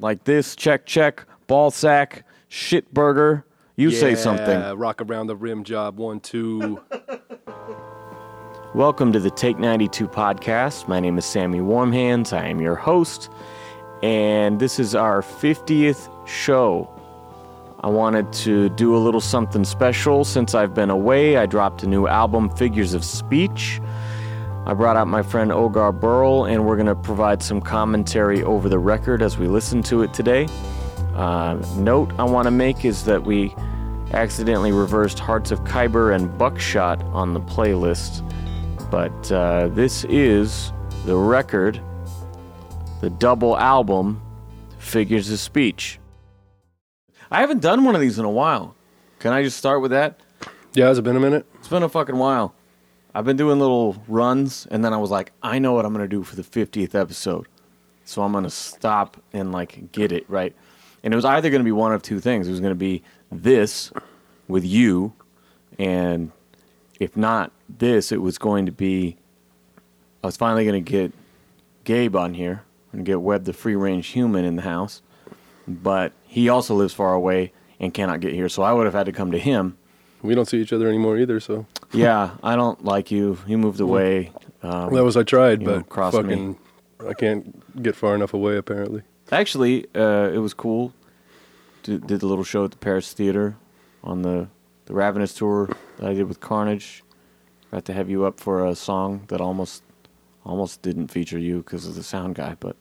like this, check, check, ball sack, shit burger. You say something. Yeah, Rock around the rim job one two. Welcome to the Take 92 podcast. My name is Sammy Warmhands. I am your host, and this is our 50th show. I wanted to do a little something special since I've been away. I dropped a new album, Figures of Speech. I brought out my friend Ogar Burl, and we're going to provide some commentary over the record as we listen to it today. Uh, note I want to make is that we accidentally reversed Hearts of Kyber and Buckshot on the playlist, but uh, this is the record, the double album, Figures of Speech. I haven't done one of these in a while. Can I just start with that? Yeah, has it been a minute? It's been a fucking while. I've been doing little runs, and then I was like, I know what I'm gonna do for the 50th episode, so I'm gonna stop and like get it right. And it was either gonna be one of two things. It was gonna be this with you, and if not this, it was going to be. I was finally gonna get Gabe on here and get Webb the free range human in the house, but he also lives far away and cannot get here, so I would have had to come to him. We don't see each other anymore either, so Yeah, I don't like you. You moved away. Um, that was I tried, You know, but cross me. fucking I can't get far enough away apparently. actually, uh, it was cool. Did, did the little show at the Paris Theater on the the Ravenous tour that I did with Carnage. Got to have you up for a song that almost almost didn't feature you because of the sound guy, but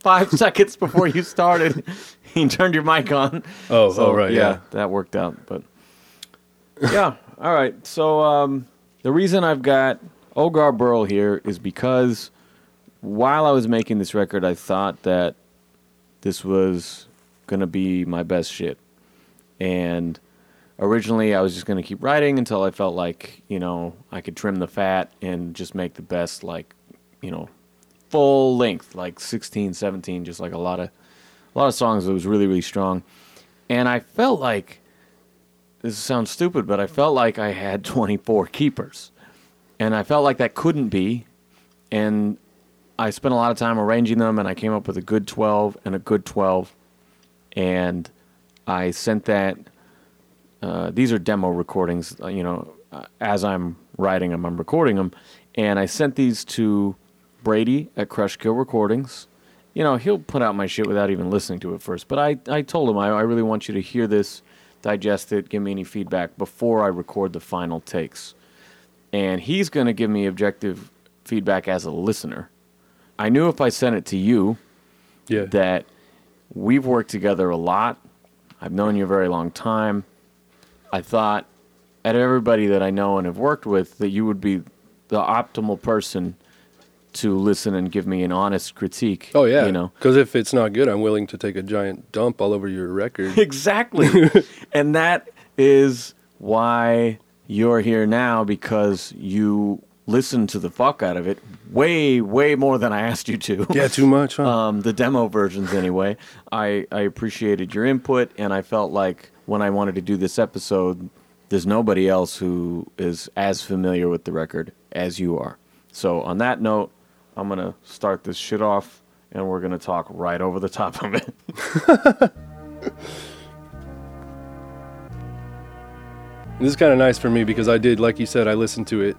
five seconds before you started, he turned your mic on. Oh, So, oh right, yeah. that worked out. But yeah, all right. So um, the reason I've got Ogar Burl here is because while I was making this record, I thought that this was gonna be my best shit, and originally I was just gonna keep writing until I felt like you know I could trim the fat and just make the best like you know full length like 16 17 just like a lot of a lot of songs that was really really strong and i felt like this sounds stupid but i felt like i had 24 keepers. And i felt like that couldn't be. And i spent a lot of time arranging them and i came up with a good 12 and a good 12 and i sent that uh, these are demo recordings uh, you know uh, as i'm writing them i'm recording them and i sent these to brady at crush kill recordings. You know, he'll put out my shit without even listening to it first. But I, I told him I, I really want you to hear this, digest it, give me any feedback before I record the final takes. And he's going to give me objective feedback as a listener. I knew if I sent it to you Yeah. that we've worked together a lot. I've known you a very long time. I thought, at everybody that I know and have worked with, that you would be the optimal person to listen and give me an honest critique. oh yeah. you know. Because if it's not good, I'm willing to take a giant dump all over your record. Exactly. and that is why you're here now because you listened to the fuck out of it way, way more than I asked you to. yeah, too much, huh? Um, the demo versions, anyway. I, I appreciated your input, and I felt like when I wanted to do this episode, there's nobody else who is as familiar with the record as you are. So, on that note, I'm going to start this shit off, and we're going to talk right over the top of it. This is kind of nice for me because I did, like you said, I listened to it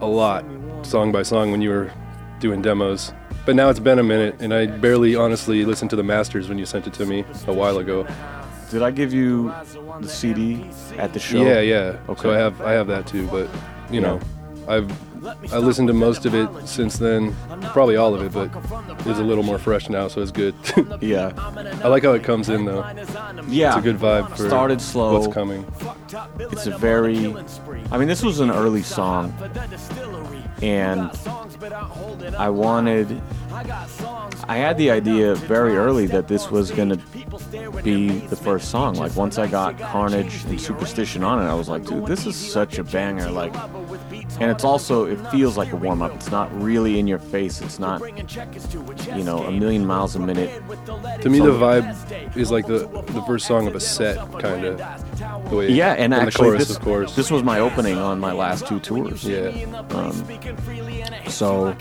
a lot, song by song, when you were doing demos. But now it's been a minute, and I barely honestly listened to the masters when you sent it to me a while ago. Did I give you the CD at the show? Yeah, yeah. Okay. So I have I have that too, but you know, I've I listened to most of it since then, probably all of it, but it's a little more fresh now, so it's good. Yeah. I like how it comes in though. Yeah. It's a good vibe for Started slow. what's coming. It's a very. I mean, this was an early song, and I wanted. I had the idea very early that this was to be the first song. Like, once I got Carnage and Superstition on it, I was like, dude, this is such a banger. Like, and it's also, it feels like a warm up. It's not really in your face. It's not, you know, a million miles a minute. To me, the vibe is like the the first song of a set, kind of. The way Yeah, and, actually, chorus, this, of course. this was my opening on my last two tours. yeah, Um, So,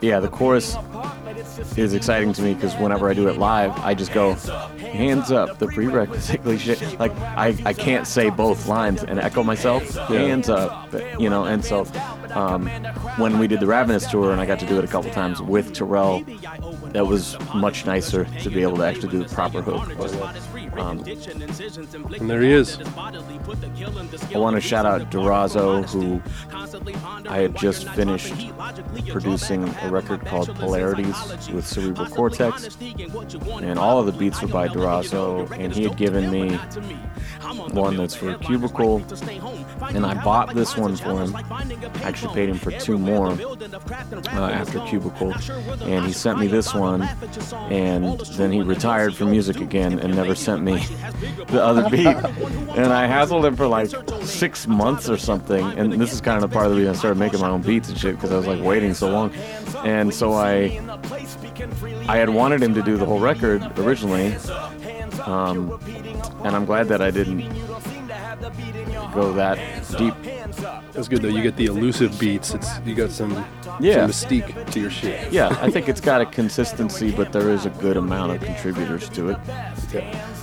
yeah, the chorus is exciting to me because whenever I do it live, I just go, hands up, the prerequisite cliche. Like, I, I can't say both lines and echo myself, hands up, you know, and so um, when we did the Ravenous tour and I got to do it a couple times with Terrell, that was much nicer to be able to actually do the proper hook. Um, And there he is. I want to shout out Durazo, who I had just finished producing a record called Polarities with Cerebral Cortex, and all of the beats were by Durazo, and he had given me one that's for Cubicle, and I bought this one for him. Actually paid him for two more uh, after Cubicle, and he sent me this one, and then he retired from music again and never sent me the other beat. And I hassled him for like six months or something, and this is kind of the part of the reason I started making my own beats and shit because I was like waiting so long, and so I I had wanted him to do the whole record originally, um, and I'm glad that I didn't go that deep. That's good though. You get the elusive beats. It's you got some, Yeah. some mystique to your shit. Yeah, I think it's got a consistency, but there is a good amount of contributors to it.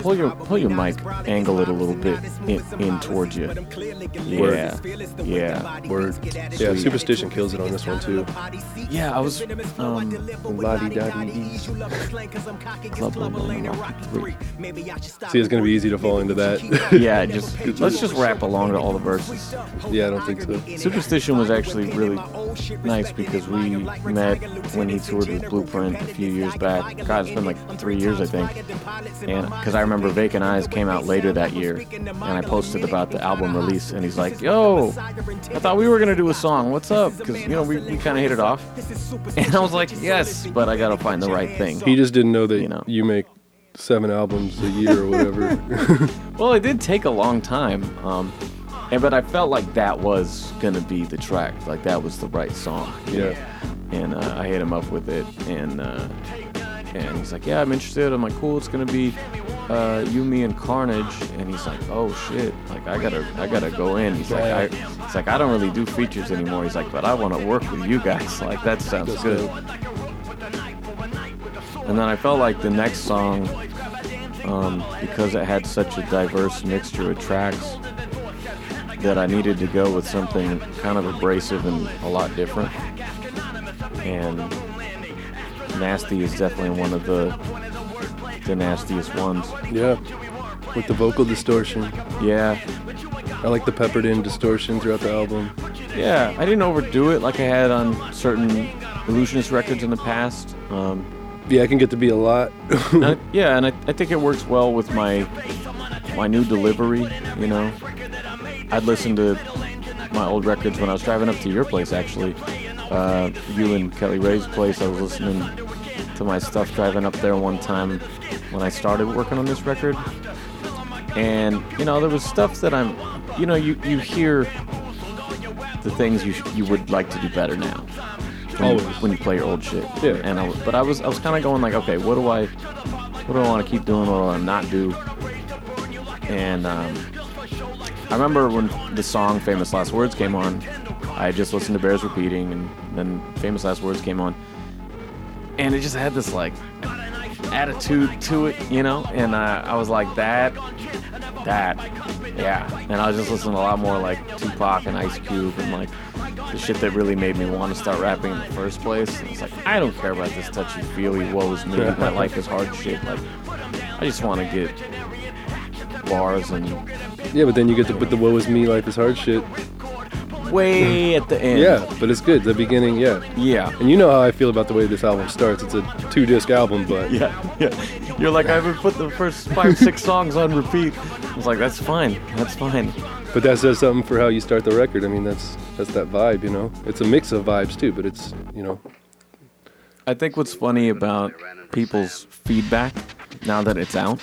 Pull your pull your mic, angle it a little bit in, in towards you. Yeah, yeah, Word. Yeah, Superstition kills it on this one too. yeah. I was um, La-di-da-di-dee. Club Level Rocky Three. See, it's gonna be easy to fall into that. Yeah, just let's just rap along to all the verses. yeah, I don't think so. Superstition was actually really nice because we met when he toured with Blueprint a few years back. God, it's been like three years, I think. And because I remember Vacant Eyes came out later that year, and I posted about the album release, and he's like, "Yo, I thought we were gonna do a song. What's up?" Because you know we, we kind of hit it off, and I was like, "Yes, but I gotta find the right thing." He just didn't know that You know. you make seven albums a year or whatever. Well, it did take a long time, um, and but I felt like that was gonna be the track, like that was the right song. yeah. and uh, I hit him up with it, and uh, and he's like, "Yeah, I'm interested." I'm like, "Cool, it's gonna be uh, you, me, and Carnage." And he's like, "Oh shit, like I gotta, I gotta go in." He's like, I, "He's like, I don't really do features anymore." He's like, "But I want to work with you guys. Like that sounds good." And then I felt like the next song, um, because it had such a diverse mixture of tracks, that I needed to go with something kind of abrasive and a lot different. And Nasty is definitely one of the the nastiest ones. Yeah. With the vocal distortion. Yeah, I like the peppered in distortion throughout the album. yeah. I didn't overdo it like I had on certain Illusionist records in the past. Um, Yeah, I can get to be a lot. and I- yeah, and I, I think it works well with my my new delivery. You know, I'd listen to my old records when I was driving up to your place. Actually, uh, you and Kelly Ray's place. I was listening to my stuff driving up there one time when I started working on this record, and you know there was stuff that I'm, you know, you you hear the things you sh- you would like to do better now. When you, Always. when you play your old shit. Yeah. And I, but I was I was kind of going like, okay, what do I what do I want to keep doing? What do I not do? And um, I remember when the song "Famous Last Words" came on, I had just listened to Bears Repeating, and then "Famous Last Words" came on, and it just had this like attitude to it, you know. And uh, I was like, that, that, yeah. And I was just listening to a lot more like Tupac and Ice Cube and like the shit that really made me want to start rapping in the first place. And it's like, I don't care about this touchy feely, woe is me, my life is hard shit. Like, I just want to get bars and yeah, but then you get to put the woe is me, life is hard shit. Way at the end. Yeah, but it's good. The beginning, yeah. Yeah. And you know how I feel about the way this album starts. It's a two disc album, but Yeah, yeah. You're like, I haven't put the first five, six songs on repeat. I was like, that's fine. That's fine. but that says something for how you start the record. I mean, that's that's that vibe, you know. It's a mix of vibes too, but it's you know, I think what's funny about people's feedback now that it's out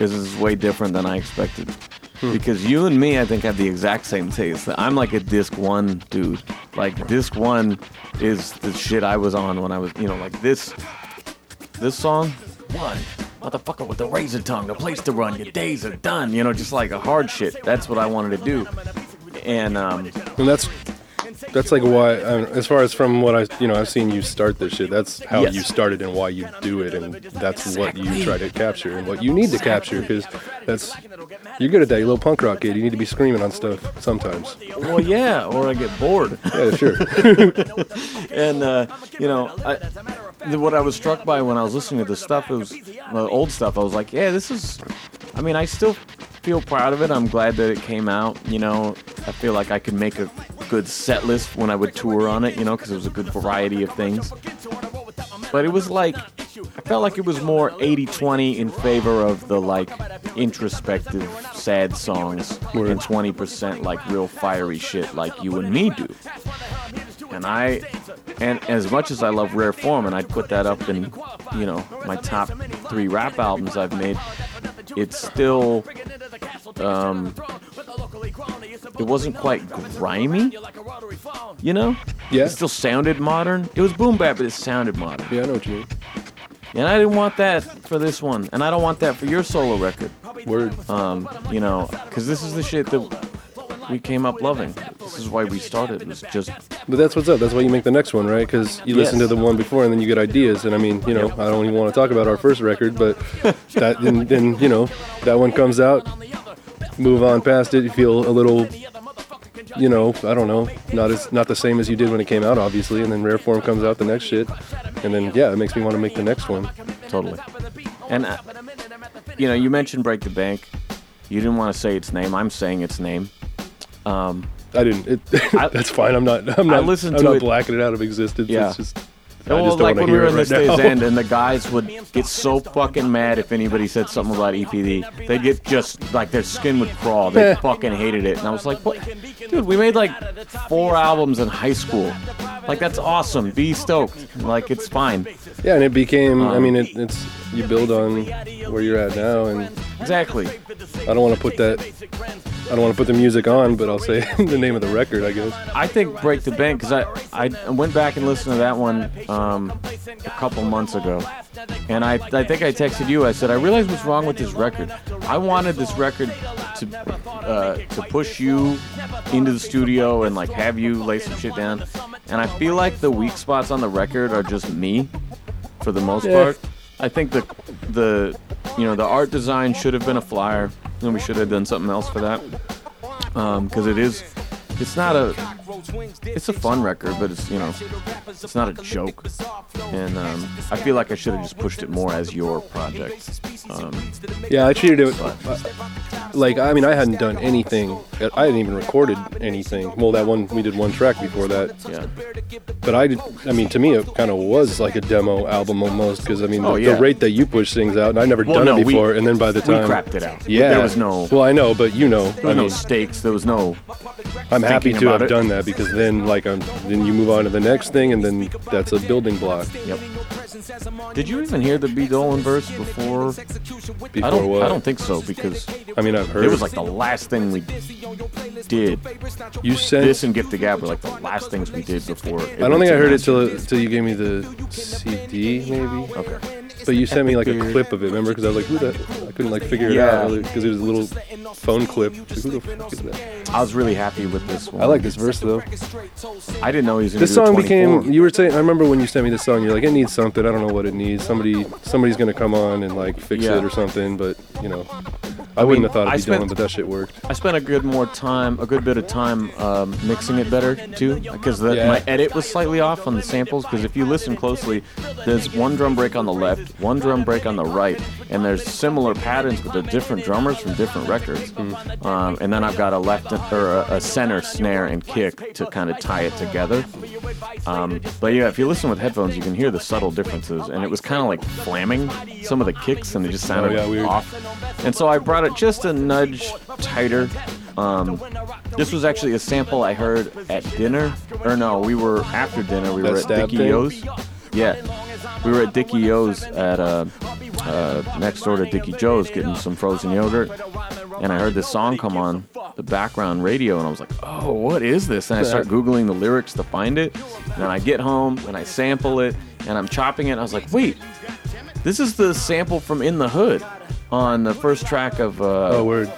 is it's way different than I expected. Because you and me, I think, have the exact same taste. I'm like a disc one dude. Like disc one is the shit I was on when I was, you know, like this. This song, one motherfucker with the razor tongue, the place to run. Your days are done. You know, just like a hard shit. That's what I wanted to do. and um, And that's that's like why, as far as from what I, you know, I've seen you start this shit. That's how Yes. you started and why you do it, and that's what you try to capture and what you need to capture because that's you're good at that. You're a little punk rock kid. You need to be screaming on stuff sometimes. well, yeah, or I get bored. Yeah, sure. and uh, you know, I, what I was struck by when I was listening to the stuff, it was the old stuff. I was like, yeah, this is. I mean, I still feel proud of it. I'm glad that it came out. You know, I feel like I could make a good set list when I would tour on it. You know, because it was a good variety of things. But it was like, I felt like it was more 80-20 in favor of the like introspective, sad songs, Word. and 20% like real fiery shit like you and me do. And I, and as much as I love Rare Form, and I'd put that up in, you know, my top three rap albums I've made, it's still, um, it wasn't quite grimy, you know? Yeah. It still sounded modern. It was boom bap, but it sounded modern. Yeah, I know what you mean. And I didn't want that for this one, and I don't want that for your solo record. Word. Um, you know, because this is the shit that we came up loving. This is why we started. It was just But that's what's up. That's why you make the next one, right? Because you listen Yes. to the one before and then you get ideas. And I mean, you know, I don't even want to talk about our first record, but that then, then you know that one comes out, move on past it. You feel a little, you know, I don't know, not as not the same as you did when it came out, obviously. And then Rare Form comes out the next shit, and then yeah, it makes me want to make the next one. totally. And uh, you know, you mentioned Break the Bank. You didn't want to say its name. I'm saying its name. Um, I didn't. It, I- that's fine. I'm not. I'm I not. listened I'm to not it- blacking it out of existence. Yeah. It's just. I just don't like want when to we hear were in it the right now. End, and the guys would get so fucking mad if anybody said something about EPD. They'd get just like their skin would crawl. They fucking hated it, and I was like, "What, dude? We made like four albums in high school. Like that's awesome. Be stoked. Like it's fine. Yeah, and it became. I mean, it, it's you build on where you're at now, and Exactly. I don't want to put that. I don't want to put the music on, but I'll say the name of the record, I guess. I think Break the Bank because I, I went back and listened to that one um, a couple months ago, and I I think I texted you. I said I realized what's wrong with this record. I wanted this record to uh, to push you into the studio and like have you lay some shit down, and I feel like the weak spots on the record are just me, for the most Yeah. part. I think the the you know the art design should have been a flyer, and we should have done something else for that um, because it is it's not a it's a fun record but it's you know it's not a joke and um, i feel like i should have just pushed it more as your project um, Yeah, I treated it uh, like I mean I hadn't done anything. I hadn't even recorded anything. Well, that one we did one track before that, yeah but I did. I mean, to me, it kind of was like a demo album almost because I mean Oh, the, yeah. the rate that you push things out, and I'd never Well, done no, it we- before. and then by the we time crapped it out yeah, there was no Well, I know, but you know, there I was no mean, stakes there was no I'm happy to have it. done that because then like I'm, then you move on to the next thing, and then that's a building block. yep did you even hear the b dolan verse before Before i don't what? i don't think so because I mean, I've heard it was like the last thing we did you sent. this and gift the gab were like the last things we did before I don't think I heard it till till you gave me the CD, maybe. okay But you sent me like a clip of it, remember? Because I was like, who the? I couldn't like figure it Yeah. out because it was a little phone clip. Like, who the fuck is that? i was really happy with this one I like this verse though. i didn't know he was gonna This do song became. You were saying. I remember when you sent me this song. You're like, it needs something. I don't know what it needs. Somebody, somebody's gonna come on and like fix Yeah. it or something. But you know, I, wouldn't have thought I it'd be spent- Dylan, but that shit worked. I spent a good more time, a good bit of time um, mixing it better too, because Yeah. my edit was slightly off on the samples. Because if you listen closely, there's one drum break on the left, one drum break on the right, and there's similar patterns, but they're different drummers from different records. Um, and then I've got a left or a, a center snare and kick to kind of tie it together. Um, but yeah, if you listen with headphones, you can hear the subtle differences, and it was kind of like flamming some of the kicks, and it just sounded Oh, yeah, weird. off. And so I brought it just a nudge tighter. Um, this was actually a sample I heard at dinner, or no, we were after dinner. We That were at Dickie? O's. Yeah, we were at Dickie O's at uh, uh, next door to Dickie Joe's getting some frozen yogurt, and I heard this song come on the background radio, and I was like, "Oh, what is this?" And I start googling the lyrics to find it, and I get home and I sample it, and I'm chopping it. And I was like, "Wait, this is the sample from In the Hood on the first track of uh, Oh, word.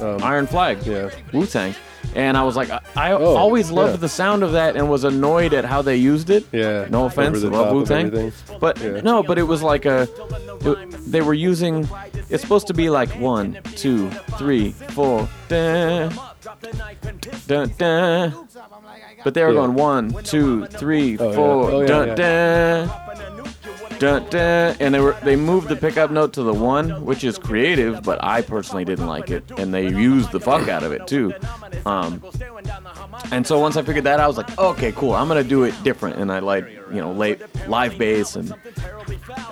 Iron Flag, Yeah. Wu Tang. and I was like, I, I Oh, always loved yeah. the sound of that and was annoyed at how they used it. Yeah, No offense, love Wu Tang, but Yeah. no, but it was like a. it- they were using. It's supposed to be like one, two, three, four, da, da, da. But they were Yeah. going one, two, three, Oh, four, Oh, yeah, da, da, and they were they moved the pickup note to the one, which is creative, but I personally didn't like it, and they used the fuck out of it too. Um, and so once I figured that out, I was like, okay, cool, I'm gonna do it different, and I like you know late live bass and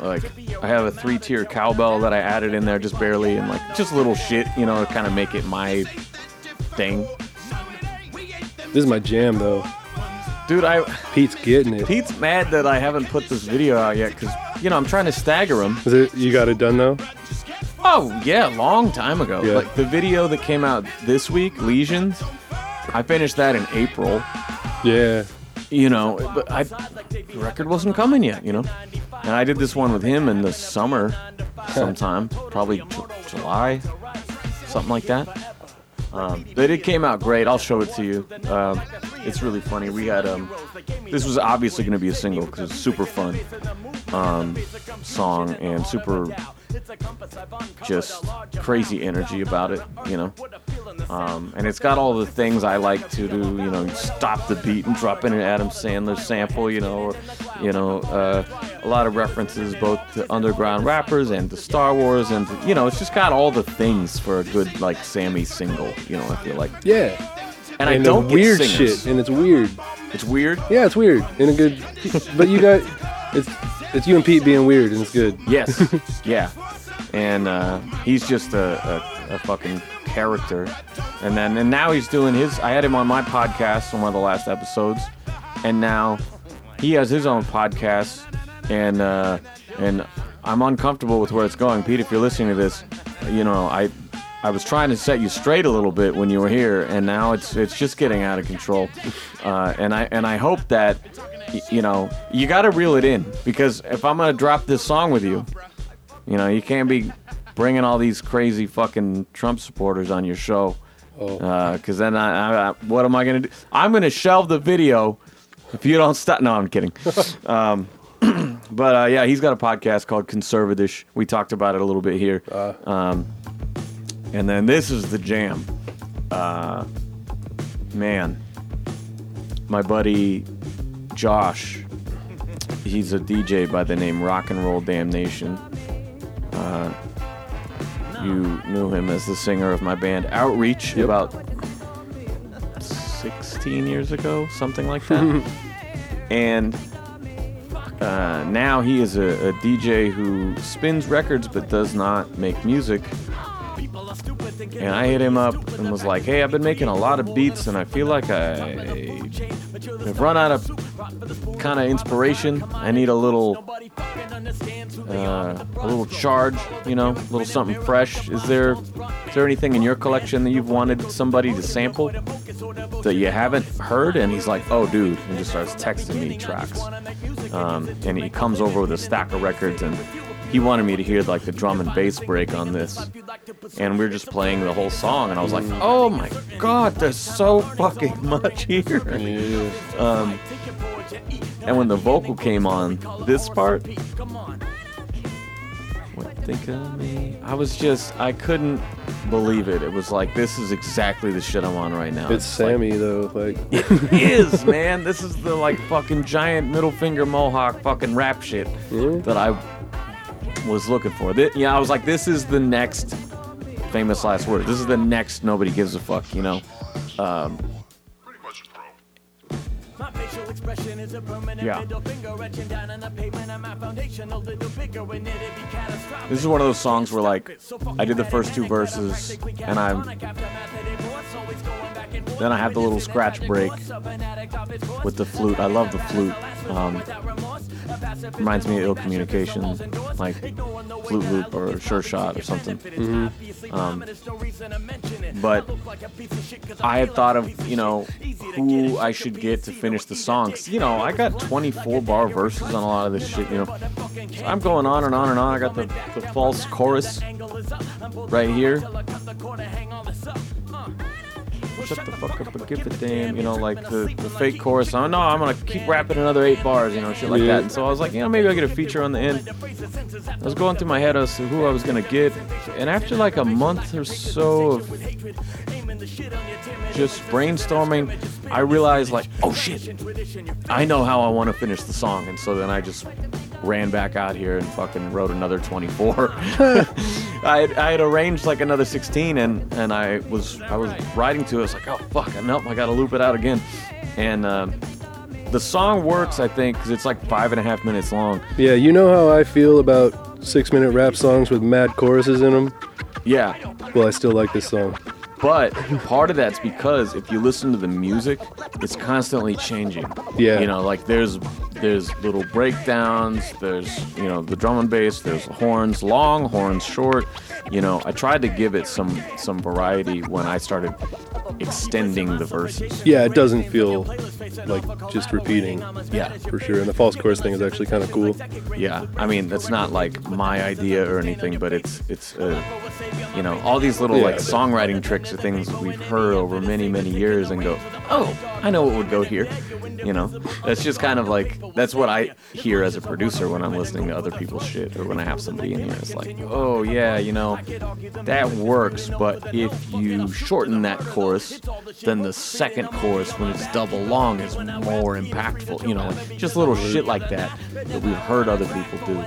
like I have a three tier cowbell that I added in there just barely, and like just a little shit, you know, to kind of make it my thing. This is my jam though. Dude, I Pete's getting it. Pete's mad that I haven't put this video out yet because you know I'm trying to stagger him. Is it? You got it done though? Oh yeah, long time ago. Yeah. Like the video that came out this week, Lesions. I finished that in April. Yeah. You know, but I the record wasn't coming yet. You know, and I did this one with him in the summer, sometime, probably Ju- July, something like that. Um, but it came out great. I'll show it to you. Um, it's really funny. We had um, this was obviously going to be a single because it's super fun um, song and super just crazy energy about it, you know. Um, and it's got all the things I like to do, you know, stop the beat and drop in an Adam Sandler sample, you know, or, you know, uh, a lot of references both to underground rappers and to Star Wars, and you know, it's just got all the things for a good like Sammy single, you know. I feel like, Yeah. and, I and don't the weird get shit, and it's weird. It's weird. Yeah, it's weird in a good. But you got it's it's you and Pete being weird, and it's good. Yes, yeah, and uh, he's just a, a, a fucking character. And then and now he's doing his. I had him on my podcast on one of the last episodes, and now he has his own podcast, and uh, and I'm uncomfortable with where it's going. Pete, if you're listening to this, you know I. I was trying to set you straight a little bit when you were here, and now it's it's just getting out of control. Uh, and I and I hope that you know you got to reel it in because if I'm gonna drop this song with you, you know, you can't be bringing all these crazy fucking Trump supporters on your show. Oh. Because then I, I, I, what am I gonna do? I'm gonna shelve the video if you don't stop. No, I'm kidding. um, but uh, yeah, he's got a podcast called Conservatish. We talked about it a little bit here. Um, and then this is the jam. Uh, man, my buddy Josh, he's a DJ by the name Rock and Roll Damnation. Uh, you knew him as the singer of my band Outreach Yep. about 16 years ago, something like that. and uh, now he is a, a DJ who spins records but does not make music. And I hit him up and was like, "Hey, I've been making a lot of beats, and I feel like I have run out of kind of inspiration. I need a little, uh, a little charge, you know, a little something fresh. Is there, is there anything in your collection that you've wanted somebody to sample that you haven't heard?" And he's like, "Oh, dude," and just starts texting me tracks. Um, and he comes over with a stack of records and. He wanted me to hear like the drum and bass break on this, and we were just playing the whole song, and I was like, "Oh my god, there's so fucking much here." Yeah. Um, and when the vocal came on, this part, what think of me? I was just, I couldn't believe it. It was like, this is exactly the shit I'm on right now. It's like- Sammy though. Like it is, man. This is the like fucking giant middle finger mohawk fucking rap shit Yeah. that I was looking for. Thi- yeah, I was like, this is the next famous last word. This is the next nobody gives a fuck, you know? Um, yeah. This is one of those songs where like I did the first two verses and I'm then I have the little scratch break with the flute. I love the flute. Um, reminds me of ill communication, like flute loop or sure shot or something. Um, but I had thought of you know who I should get to finish the song. 'Cause, you know, I got 24 bar verses on a lot of this shit. You know, So I'm going on and on and on. I got the, the false chorus right here. Shut the fuck up and give a damn, you know, like the, the fake chorus. Oh no, I'm gonna keep rapping another eight bars, you know, shit like Yeah. that. And so I was like, you know, maybe I'll get a feature on the end. I was going through my head as to who I was gonna get, and after like a month or so of just brainstorming, I realized like, oh shit, I know how I want to finish the song, and so then I just ran back out here and fucking wrote another 24. I had, I had arranged like another 16, and and I was I was writing to it. Was like, oh fuck, I nope, I gotta loop it out again, and. Um, the song works, I think, because it's like five and a half minutes long. Yeah, you know how I feel about six minute rap songs with mad choruses in them? Yeah, Well, I still like this song. But part of that's because if you listen to the music, it's constantly changing. Yeah. You know, like there's there's little breakdowns, there's you know the drum and bass, there's horns, long horns, short. You know, I tried to give it some some variety when I started extending the verses. Yeah, it doesn't feel like just repeating. Yeah. For sure. And the false chorus thing is actually kind of cool. Yeah, I mean that's not like my idea or anything, but it's it's uh, you know all these little Yeah. like songwriting tricks are things we've heard over many many years and go, oh, I know what would go here. You know, that's just kind of like that's what I hear as a producer when I'm listening to other people's shit or when I have somebody in here. It's like, oh yeah, you know, that works, but if you shorten that chorus, then the second chorus when it's double long is more impactful. You know, like, just little shit like that that we've heard other people do.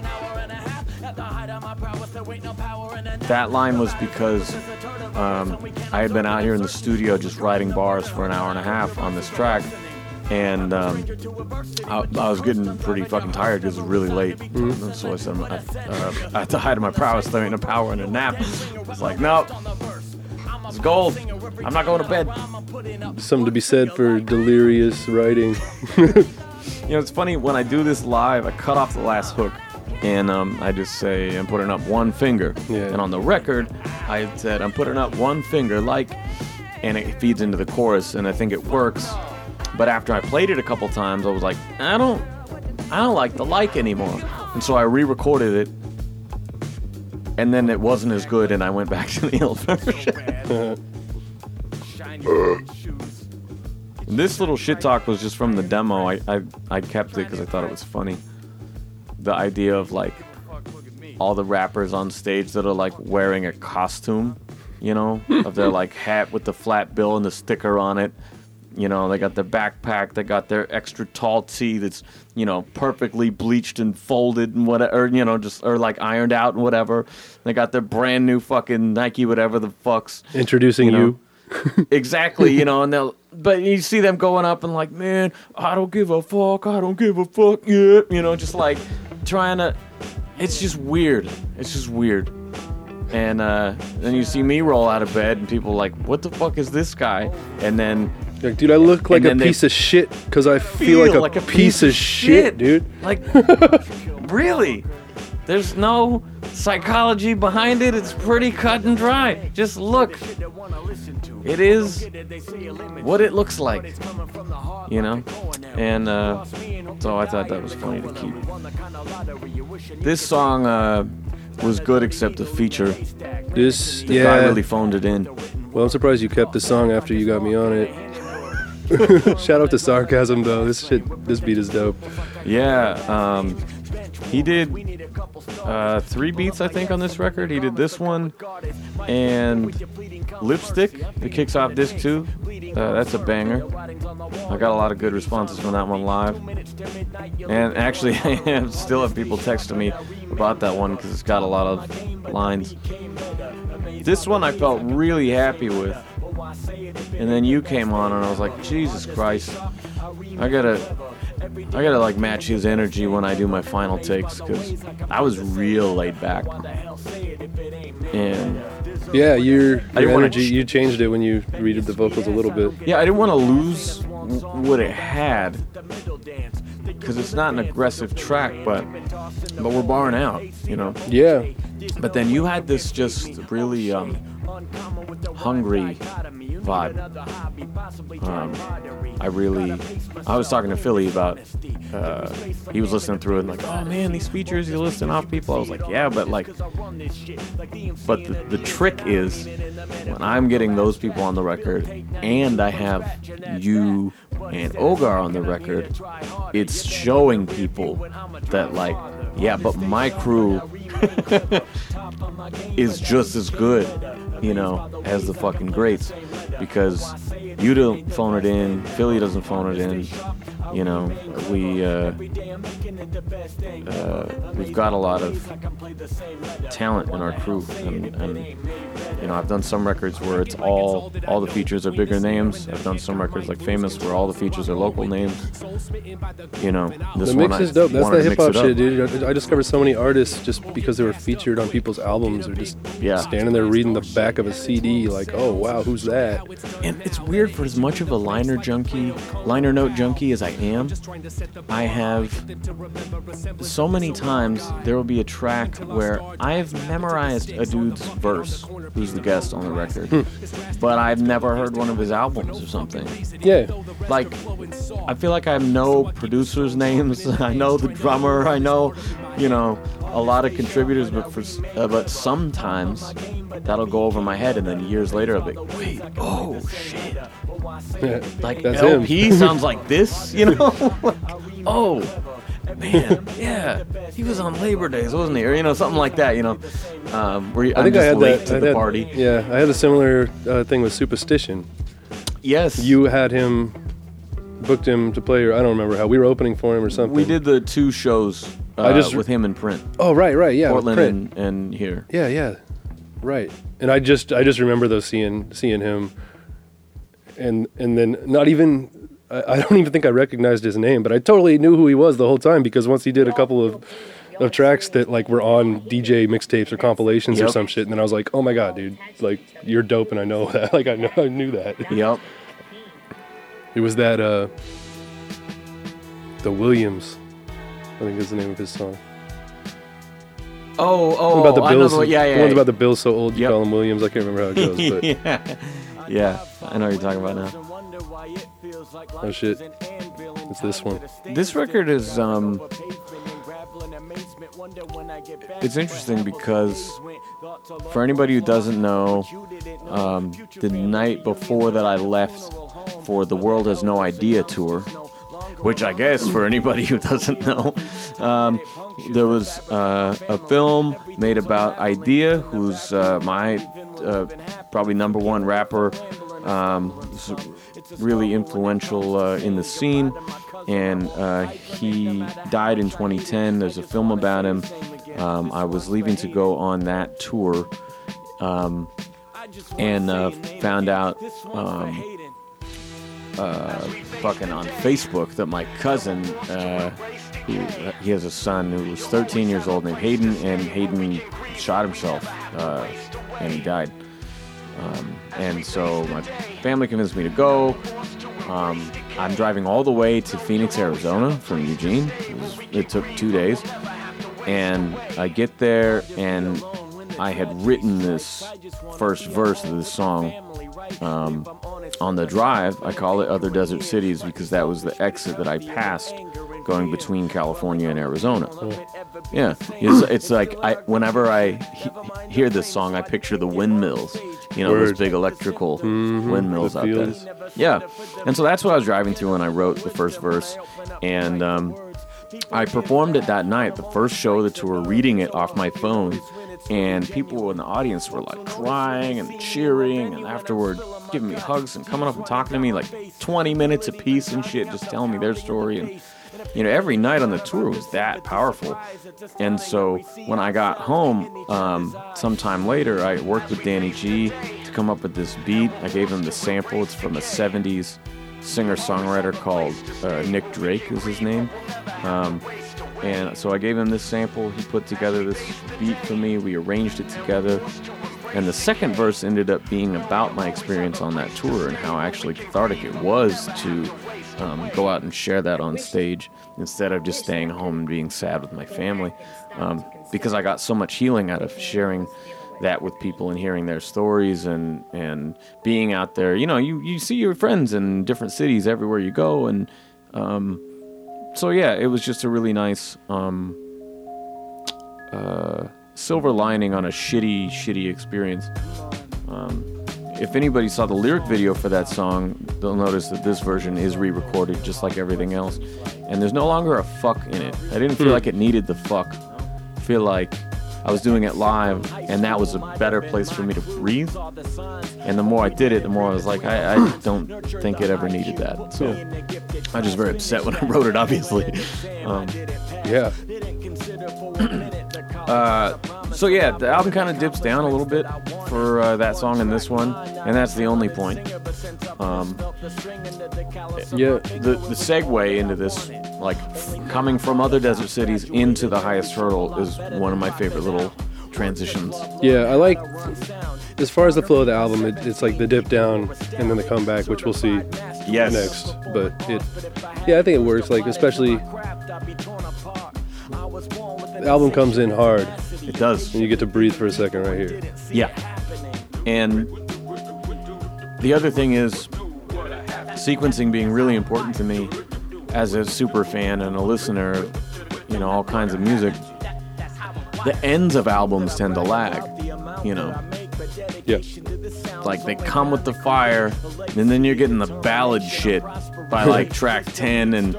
That line was because um, I had been out here in the studio just writing bars for an hour and a half on this track, and um, I, I was getting pretty fucking tired because it was really late. So I said, I, uh, the height of my prowess, there ain't no power in a nap. It's like, no, it's gold. I'm not going to bed. Something to be said for delirious writing. You know, it's funny when I do this live, I cut off the last hook. And um, I just say I'm putting up one finger. Yeah. And on the record, I said I'm putting up one finger, like, and it feeds into the chorus, and I think it works. But after I played it a couple times, I was like, I don't, I don't like the like anymore. And so I re-recorded it, and then it wasn't as good, and I went back to the old version. This little shit talk was just from the demo. I I, I kept it because I thought it was funny. The idea of like all the rappers on stage that are like wearing a costume, you know, of their like hat with the flat bill and the sticker on it. You know, they got their backpack, they got their extra tall tee that's, you know, perfectly bleached and folded and whatever, or, you know, just, or like ironed out and whatever. They got their brand new fucking Nike, whatever the fuck's Introducing You you. exactly, you know, and they'll, but you see them going up and like, man, I don't give a fuck, I don't give a fuck, yeah, you know, just like trying to, it's just weird. It's just weird. And uh, then you see me roll out of bed and people are like, what the fuck is this guy? And then Like, dude, I look like a piece of shit because I feel, like, a piece, of shit, dude. Like, really? There's no psychology behind it. It's pretty cut and dry. Just look. It is what it looks like, you know? And uh, so I thought that was funny to keep. This song uh, was good except the feature. This, The yeah. guy really phoned it in. Well, I'm surprised you kept the song after you got me on it. Shout out to Sarcasm, though. This shit, this beat is dope. Yeah, um, he did uh, three beats, I think, on this record. He did this one and Lipstick, that kicks off disc two. Uh, that's a banger. I got a lot of good responses from that one live. And actually, I still have people texting me about that one because it's got a lot of lines. This one I felt really happy with. And then you came on, and I was like, Jesus Christ, I gotta, I gotta like match his energy when I do my final takes because I was real laid back. And Yeah, your, your energy, ch- you changed it when you redid the vocals a little bit. yeah, I didn't want to lose w- what it had because it's not an aggressive track, but but we're barring out, you know. Yeah. But then you had this just really um, hungry vibe. Um, I really, I was talking to Philly about, uh, he was listening through it and like, oh man, these features you're listing off people. I was like, yeah, but like, but the, the trick is when I'm getting those people on the record and I have you and Ogar on the record, it's showing people that like, yeah, but my crew is just as good, you know, as the fucking greats because you don't phone it in, Philly doesn't phone it in, you know, we uh, uh, we've got a lot of talent in our crew, and, and you know, I've done some records where it's all all the features are bigger names. I've done some records like Famous where all the features are local names. You know, this The one mix is dope. That's that hip hop shit, dude. I I discovered so many artists just because they were featured on people's albums or just Yeah. standing there reading the back of a CD, like, oh wow, who's that? And it's weird for as much of a liner junkie, liner note junkie as I am, I have so many times there will be a track where I've memorized a dude's verse, who's the guest on the record, but I've never heard one of his albums or something. Yeah, Like, I feel like I know producers' names. I know the drummer. I know, you know, a lot of contributors. But for uh, but sometimes that'll go over my head, and then years later I'll be, like, wait, oh shit, like That's him. LP sounds like this, you know? Like, oh. Man, yeah, he was on Labor Days, wasn't he? Or you know, something like that. You know, um, where you, I think I had late that. to I the had- party. Yeah, I had a similar uh, thing with Superstition. Yes, You had him, booked him to play, or I don't remember how we were opening for him or something. We did the two shows uh, I just- with him in print, Oh right, right, yeah, Portland Print. and, and here. Yeah, yeah, right. And I just, I just remember though seeing, seeing him, and and then not even, I, I don't even think I recognized his name, but I totally knew who he was the whole time because once he did a couple of, of tracks that like were on DJ mixtapes or compilations or some shit, and then I was like, oh my god, dude, like you're dope, and I know that, like I know, I knew that. Yep. It was that, uh, the Williams, I think is the name of his song. Oh, oh, about the Bills. one- yeah, yeah. The one's yeah. about the Bills so old you Yep. call them Williams. I can't remember how it goes, but yeah, yeah. I know what you're talking about now. Oh shit, it's this one. This record is um, it's interesting because for anybody who doesn't know, um, the night before that I left for the World Has No Eyedea tour, which I guess for anybody who doesn't know, um, there was uh, a film made about Eyedea, who's uh, my uh, probably number one rapper, um, really influential uh, in the scene, and uh, he died in 2010. There's a film about him. Um, I was leaving to go on that tour, um, and uh, found out um, uh, fucking on Facebook that my cousin, uh, who he has a son who was 13 years old named Hayden, and Hayden shot himself, uh, and he died. Um, and so my family convinced me to go. Um, I'm driving all the way to Phoenix, Arizona from Eugene. It, was, it took two days. And I get there, and I had written this first verse of this song um, on the drive. I call it Other Desert Cities because that was the exit that I passed going between California and Arizona. Yeah, it's, it's like I whenever I he- hear this song, I picture the windmills. You know, Word. those big electrical windmills the out there. Yeah, and so that's what I was driving through when I wrote the first verse, and um, I performed it that night, the first show of the tour, reading it off my phone, and people in the audience were like crying and cheering, and afterward giving me hugs and coming up and talking to me like 20 minutes a piece and shit, just telling me their story and. You know, every night on the tour was that powerful, and so when I got home, um, sometime later, I worked with Danny G to come up with this beat. I gave him the sample. It's from a '70s singer-songwriter called uh, Nick Drake, is his name. Um, and so I gave him this sample. He put together this beat for me. We arranged it together. And the second verse ended up being about my experience on that tour and how actually cathartic it was to um, go out and share that on stage instead of just staying home and being sad with my family. Um, because I got so much healing out of sharing that with people and hearing their stories and and being out there. You know, you you see your friends in different cities everywhere you go, and um, so yeah, it was just a really nice um, uh, silver lining on a shitty shitty experience. Um, if anybody saw the lyric video for that song, they'll notice that this version is re-recorded just like everything else, and there's no longer a fuck in it. I didn't feel like it needed the fuck. I feel like I was doing it live, and that was a better place for me to breathe. And the more I did it, the more I was like, I, I don't think it ever needed that. So I was just very upset when I wrote it, obviously. Um, Yeah. uh, so yeah, the album kind of dips down a little bit for uh, that song and this one, and that's the only point. Um, Yeah. the the segue into this, like coming from other desert cities into the highest hurdle, is one of my favorite little transitions. Yeah, I like. As far as the flow of the album, it, it's like the dip down and then the comeback, which we'll see Yes. next. But it, yeah, I think it works. Like especially, album comes in hard, It does. and you get to breathe for a second right here. Yeah. And the other thing is sequencing being really important to me as a super fan and a listener, you know, all kinds of music. The ends of albums tend to lag, you know. Yeah, Like they come with the fire, and then you're getting the ballad shit by like track 10 and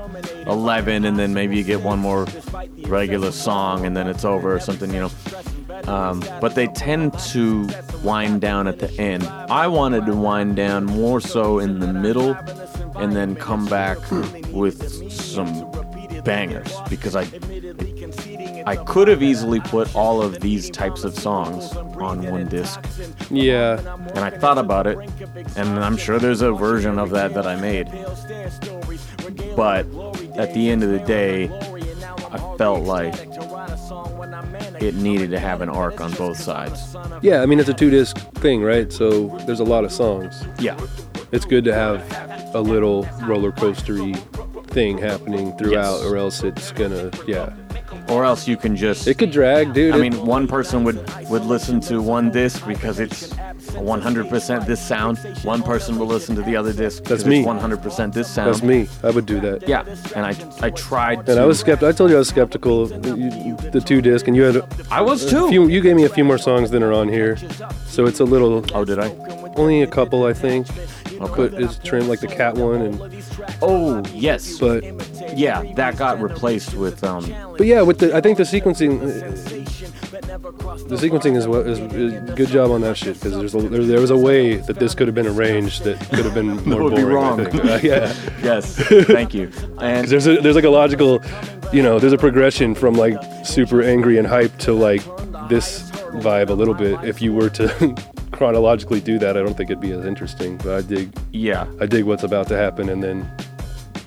11, and then maybe you get one more regular song, and then it's over or something, you know. Um, but they tend to wind down at the end. I wanted to wind down more so in the middle, and then come back with some bangers because I I could have easily put all of these types of songs on one disc yeah, and I thought about it, and I'm sure there's a version of that that I made. But at the end of the day, I felt like it needed to have an arc on both sides. yeah. I mean, it's a two disc thing, right? So there's a lot of songs. Yeah, It's good to have a little roller coastery thing happening throughout, Yes. or else it's gonna, yeah. Or else you can just. It could drag, dude. I mean, one person would would listen to one disc because it's 100% this sound. One person will listen to the other disc That's me. it's 100% this sound. that's me. I would do that. Yeah, and I I tried. And to, I was skeptical. I told you I was skeptical of you- the two disc, and you had I was too. few. You gave me a few more songs than are on here, so it's a little. oh, did I? Only a couple, I think. But it's trimmed like the cat one, and Oh yes, but yeah, that got replaced with um. but yeah, with the I think the sequencing, the sequencing is what is, is good job on that shit because there's a, there, there was a way that this could have been arranged that could have been more would be boring. wrong. Think. Uh, yeah. Yes, thank you. And there's a, there's like a logical, you know, there's a progression from like super angry and hype to like this vibe a little bit. If you were to chronologically do that, I don't think it'd be as interesting. But I dig, yeah, I dig what's about to happen, and then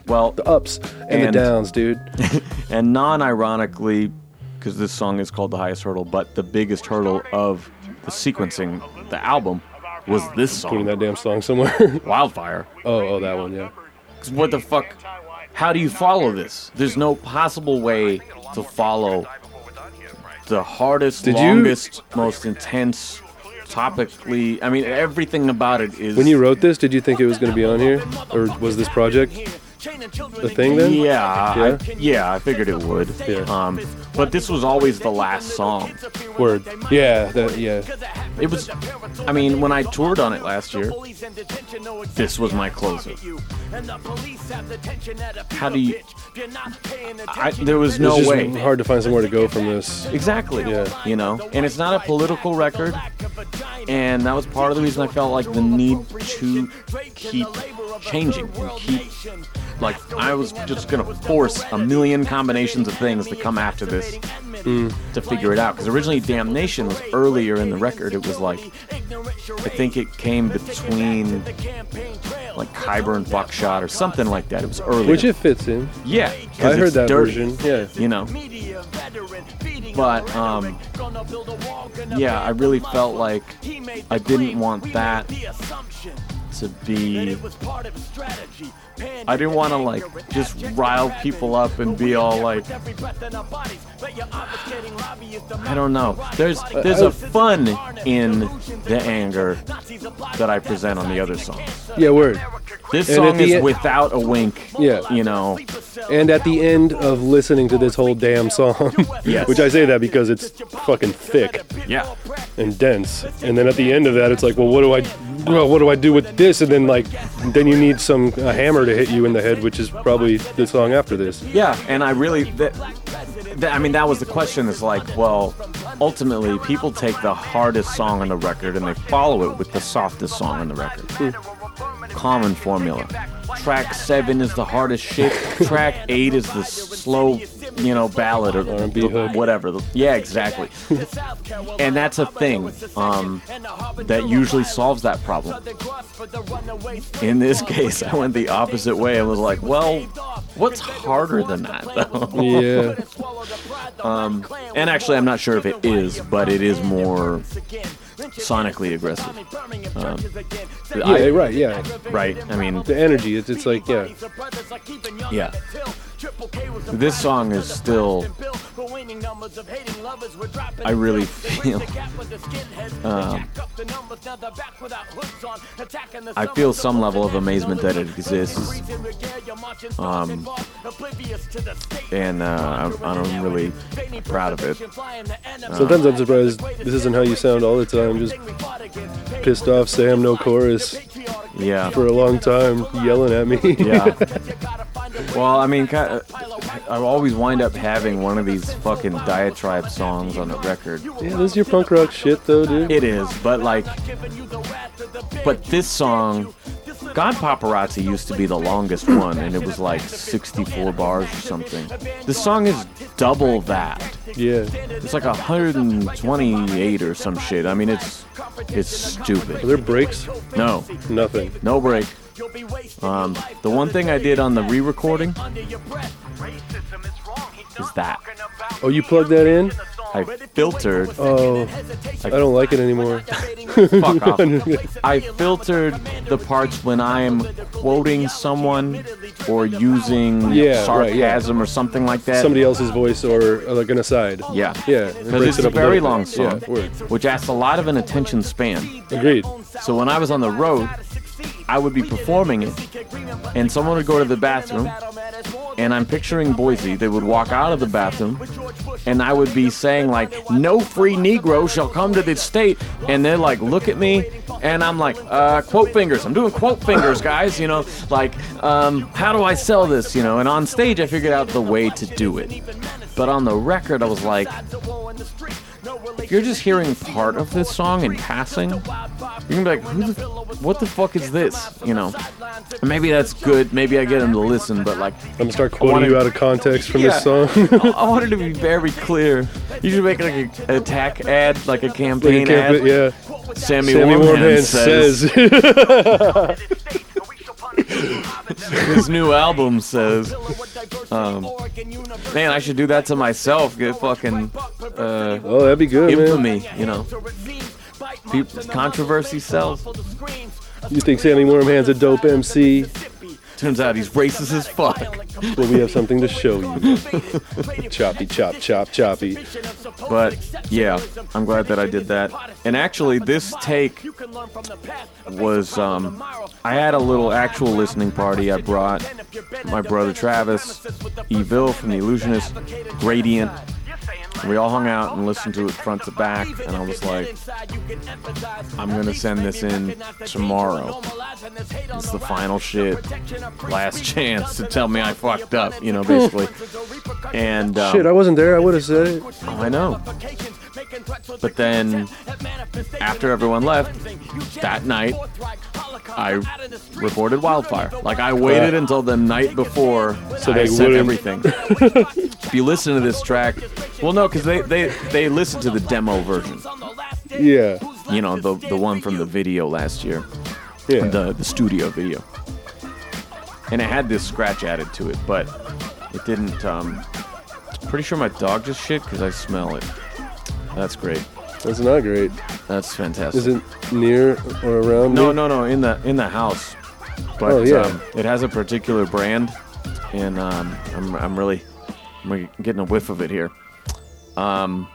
well, the ups and, And- the downs, dude. and non-ironically, because this song is called "The Highest Hurdle," but the biggest hurdle of the sequencing the album was this song. Putting that damn song somewhere. "Wildfire." oh, oh, that one, yeah. what the fuck? How do you follow this? There's no possible way to follow the hardest, Did you- longest, most intense, topically. I mean, everything about it is. When you wrote this, did you think it was going to be on here, or was this project the thing then? Yeah, Yeah? I, yeah, I figured it would. Yeah. Um, but this was always the last song. Word. Yeah, that, yeah. It was. I mean, when I toured on it last year, this was my closer. How do you? I, there was no it's just way. hard to find somewhere to go from this. Exactly. Yeah. You know, and it's not a political record, and that was part of the reason I felt like the need to keep changing and keep. Like I was just gonna force a million combinations of things to come after this to figure it out. Because originally, Damnation was earlier in the record. It was like I think it came between like Kyber and Buckshot or something like that. It was earlier. Which it fits in. yeah, I heard it's that dirty, version. Yeah. You know. But um, yeah, I really felt like I didn't want that to be. I didn't want to like just rile people up and be all like. I don't know. There's there's a fun in the anger that I present on the other song. Yeah, word. This And song is e- without a wink. Yeah. You know. And at the end of listening to this whole damn song, Yes. which I say that because it's fucking thick Yeah. and dense, and then at the end of that, it's like, well, what do I, well, what do I do with this? And then like, then you need some a hammer to hit you in the head, which is probably the song after this. Yeah, and I really, that, that, I mean, that was the question. Is like, well, ultimately, people take the hardest song on the record and they follow it with the softest song on the record. Hmm. Common formula. Track seven is the hardest shit. Track eight is the slow, you know, ballad or R&B the- hook. whatever. Yeah, exactly. and that's a thing um, that usually solves that problem. In this case, I went the opposite way. I was like, well, what's harder than that, though? Yeah, And actually, I'm not sure if it is, but it is more sonically aggressive. Um, yeah, I- right, yeah. right. I mean, The energy, it's, it's like, yeah, yeah. This song is still. I really feel. Um, I feel some level of amazement that it exists. Um, and uh, I'm, I'm really proud of it. Sometimes I'm surprised this isn't how you sound all the time. Just pissed off Sam, no chorus Yeah. for a long time, yelling at me. Yeah. Well, I mean, uh, I always wind up having one of these fucking diatribe songs on the record. yeah, this is your punk rock shit, though, dude. It is, but like, but this song, God Paparazzi used to be the longest one, and it was like 64 bars or something. This song is double that. yeah. It's like 128 or some shit. I mean, it's it's Are stupid. there breaks? No, Nothing. no break. Um, the one thing I did on the re-recording is that Oh, you plugged that in? I filtered. Oh, I don't like it anymore. Fuck off. I filtered the parts when I am quoting someone or using Yeah, right, yeah. sarcasm or something like that. Somebody else's voice or uh, like an aside. yeah. Yeah, it Because breaks it's it a up very little long bit. song, Yeah, word. which asks a lot of an attention span. Agreed. So when I was on the road, I would be performing it, and someone would go to the bathroom, and I'm picturing Boise. They would walk out of the bathroom, and I would be saying like, "No free Negro shall come to this state," and they're like, "Look at me," and I'm like, uh, "Quote fingers. I'm doing quote fingers, guys. You know, like, um, how do I sell this? You know?" And on stage, I figured out the way to do it, but on the record, I was like. If you're just hearing part of this song in passing, you're gonna be like, the, what the fuck is this? You know? Maybe that's good. Maybe I get him to listen, but like, I'm gonna start quoting wanna- you out of context from Yeah. this song. I wanted to be very clear. You should make like a, an attack ad, like a campaign you can't ad. put- yeah. Sammy, Sammy Warmhand says, says. his new album says. Um, man, I should do that to myself. Get fucking uh, oh, that'd be good, man. you know. People, controversy sells. You think Sammy Warmhands a dope MC? Turns out he's racist as fuck. Well, we have something to show you. choppy, chop, chop, choppy. But yeah, I'm glad that I did that. And actually, this take was um, I had a little actual listening party. I brought my brother Travis, Evil from the Illusionist, Gradient. We all hung out and listened to it front to back, and I was like, I'm gonna send this in tomorrow. It's the final shit, last chance to tell me I fucked up, you know, basically. And um, Shit, I wasn't there. I would have said it. Oh, I know. But then, after everyone left, that night, I reported wildfire. Like I waited Uh, until the night before So I they sent wouldn't- everything. if you listen to this track, well, no, because they they they listened to the demo version. Yeah. You know, the the one from the video last year, Yeah. the the studio video, and it had this scratch added to it, but it didn't. Um, pretty sure my dog just shit because I smell it. That's great. That's not great. That's fantastic. Is it near or around? No, me? no, no. In the in the house. But Oh, yeah. um, it has a particular brand, and um, I'm I'm really I'm getting a whiff of it here. Um,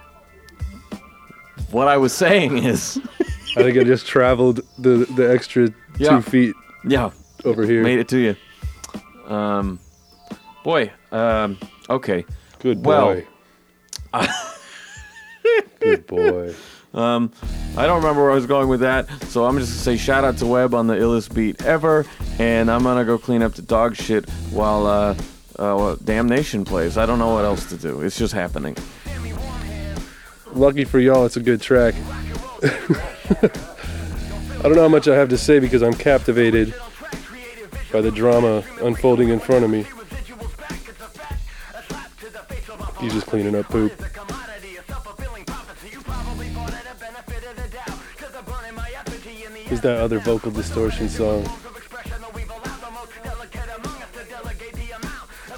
what I was saying is, I think I just traveled the the extra Yeah. two feet yeah, over here. made it to you. Um, boy. Um, okay. Good Well- boy. Good boy. Um, I don't remember where I was going with that, so I'm just gonna say shout out to Webb on the illest beat ever, and I'm gonna go clean up the dog shit while uh, uh, Damnation plays. I don't know what else to do. It's just happening. Lucky for y'all, it's a good track. I don't know how much I have to say because I'm captivated by the drama unfolding in front of me. He's just cleaning up poop. Is that other vocal distortion song?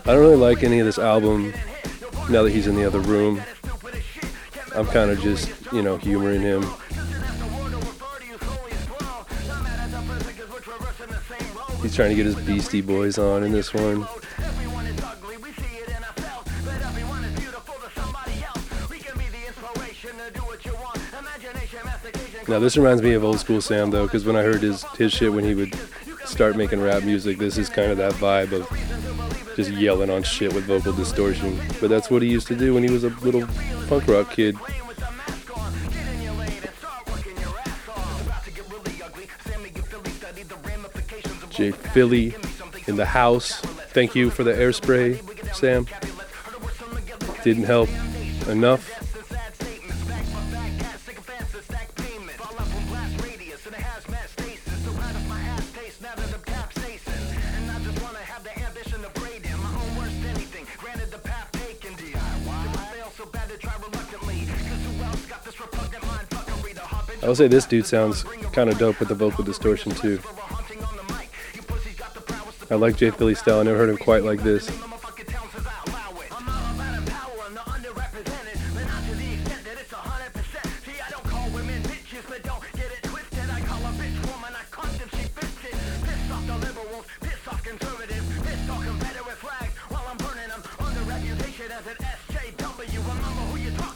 I don't really like any of this album now that he's in the other room. I'm kind of just, you know, humoring him. He's trying to get his Beastie Boys on in this one. Now this reminds me of old school Sam though, because when I heard his his shit when he would start making rap music, this is kind of that vibe of just yelling on shit with vocal distortion. But that's what he used to do when he was a little punk rock kid. Jay Philly in the house. Thank you for the air spray, Sam. Didn't help enough. I will say this dude sounds kind of dope with the vocal distortion too. I like Jay Philly style. I never heard him quite like this.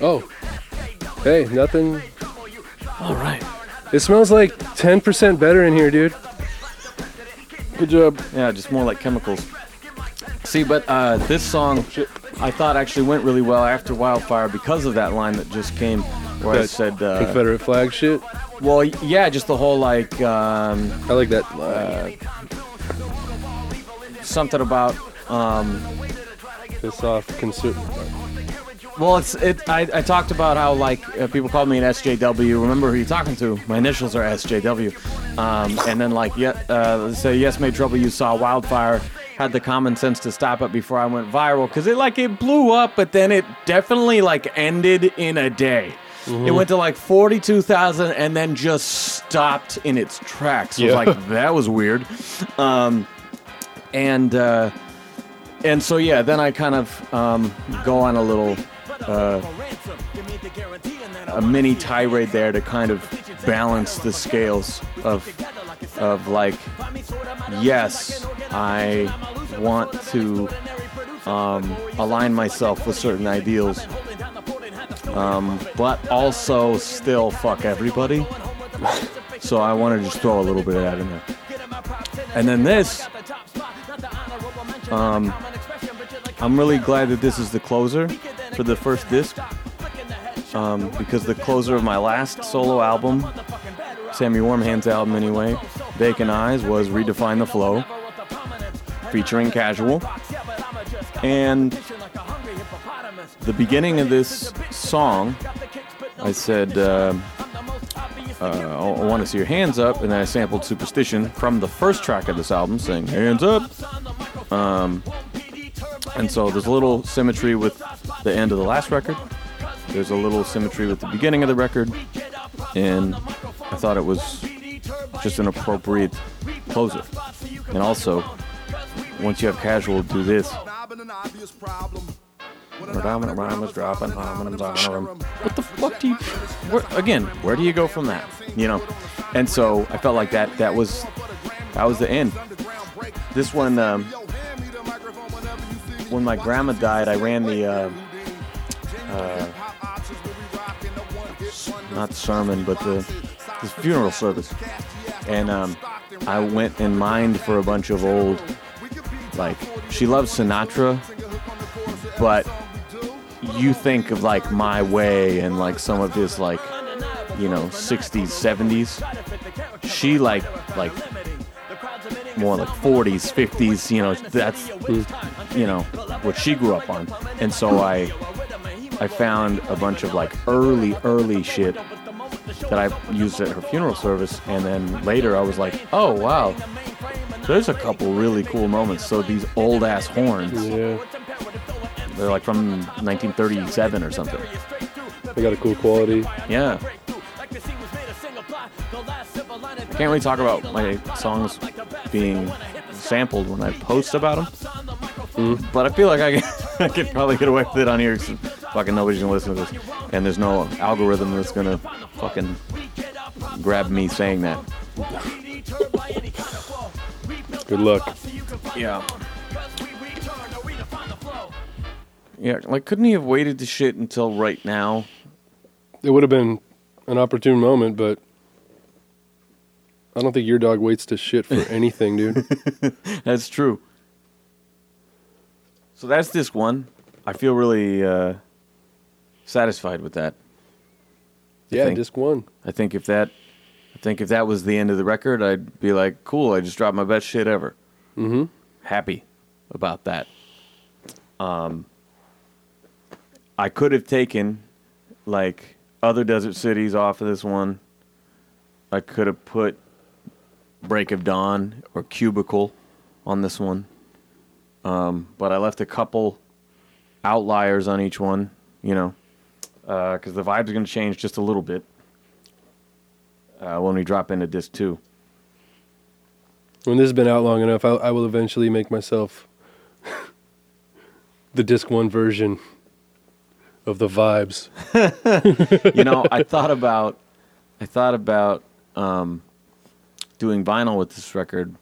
Oh, hey, nothing. It smells like 10% better in here, dude. Good job. Yeah, just more like chemicals. See, but uh, this song I thought actually went really well after Wildfire because of that line that just came where I That said, uh, Confederate flag shit. well, yeah, just the whole like um, I like that. something about um, Piss off. Conser- Well, it's it. I, I talked about how like uh, people called me an SJW. Remember who you're talking to? My initials are SJW. Um, and then like yeah, uh, say yes, made trouble. You saw wildfire. Had the common sense to stop it before I went viral because it like it blew up, but then it definitely like ended in a day. It went to like forty-two thousand and then just stopped in its tracks. I was like, that was weird. Um, and uh, and so yeah, then I kind of um, go on a little uh, a mini tirade there to kind of balance the scales of of like yes, I want to um, align myself with certain ideals, um, but also still fuck everybody. So I want to just throw a little bit of that in there. And then this, um, I'm really glad that this is the closer for the first disc. Um, because the closer of my last solo album, Sammy Warmhands album anyway, Bacon Eyes, was Redefine the Flow, featuring Casual. And the beginning of this song, I said, uh, uh, I want to see your hands up, and then I sampled Superstition from the first track of this album, saying hands up. Um, and so there's a little symmetry with the end of the last record. There's a little symmetry with the beginning of the record, and I thought it was just an appropriate closer. And also, once you have casual do this. What the fuck do you? Where, again, where do you go from that? You know, and so I felt like that. That was that was the end. This one, um, when my grandma died, I ran the uh, uh, not sermon, but the, the funeral service, and um, I went and mined for a bunch of old, like she loves Sinatra, but you think of like My Way and like some of his like, you know, 60s, 70s. She like like more like 40s, 50s. You know, that's you know what she grew up on, and so I I found a bunch of like early, early shit that I used at her funeral service, and then later I was like, oh wow, there's a couple really cool moments. So these old ass horns, Yeah. they're like from 1937 or something. They got a cool quality. Yeah. I can't really talk about my songs being sampled when I post about them, Mm-hmm. but I feel like I, can, I could probably get away with it on here. 'cause fucking nobody's gonna listen to this, and there's no algorithm that's gonna fucking grab me saying that. Good luck. Yeah. Yeah, like couldn't he have waited to shit until right now? It would have been an opportune moment, but I don't think your dog waits to shit for anything, dude. That's true. So that's disc one. I feel really uh, satisfied with that. yeah, think- disc one. I think if that, I think if that was the end of the record, I'd be like, cool. I just dropped my best shit ever. Mm-hmm. Happy about that. Um, I could have taken like other desert cities off of this one. I could have put Break of Dawn or Cubicle on this one. Um, but I left a couple outliers on each one, you know, because the vibes are going to change just a little bit uh, when we drop into disc two. When this has been out long enough, I, I will eventually make myself the disc one version of the vibes. you know, I thought about, I thought about um, doing vinyl with this record,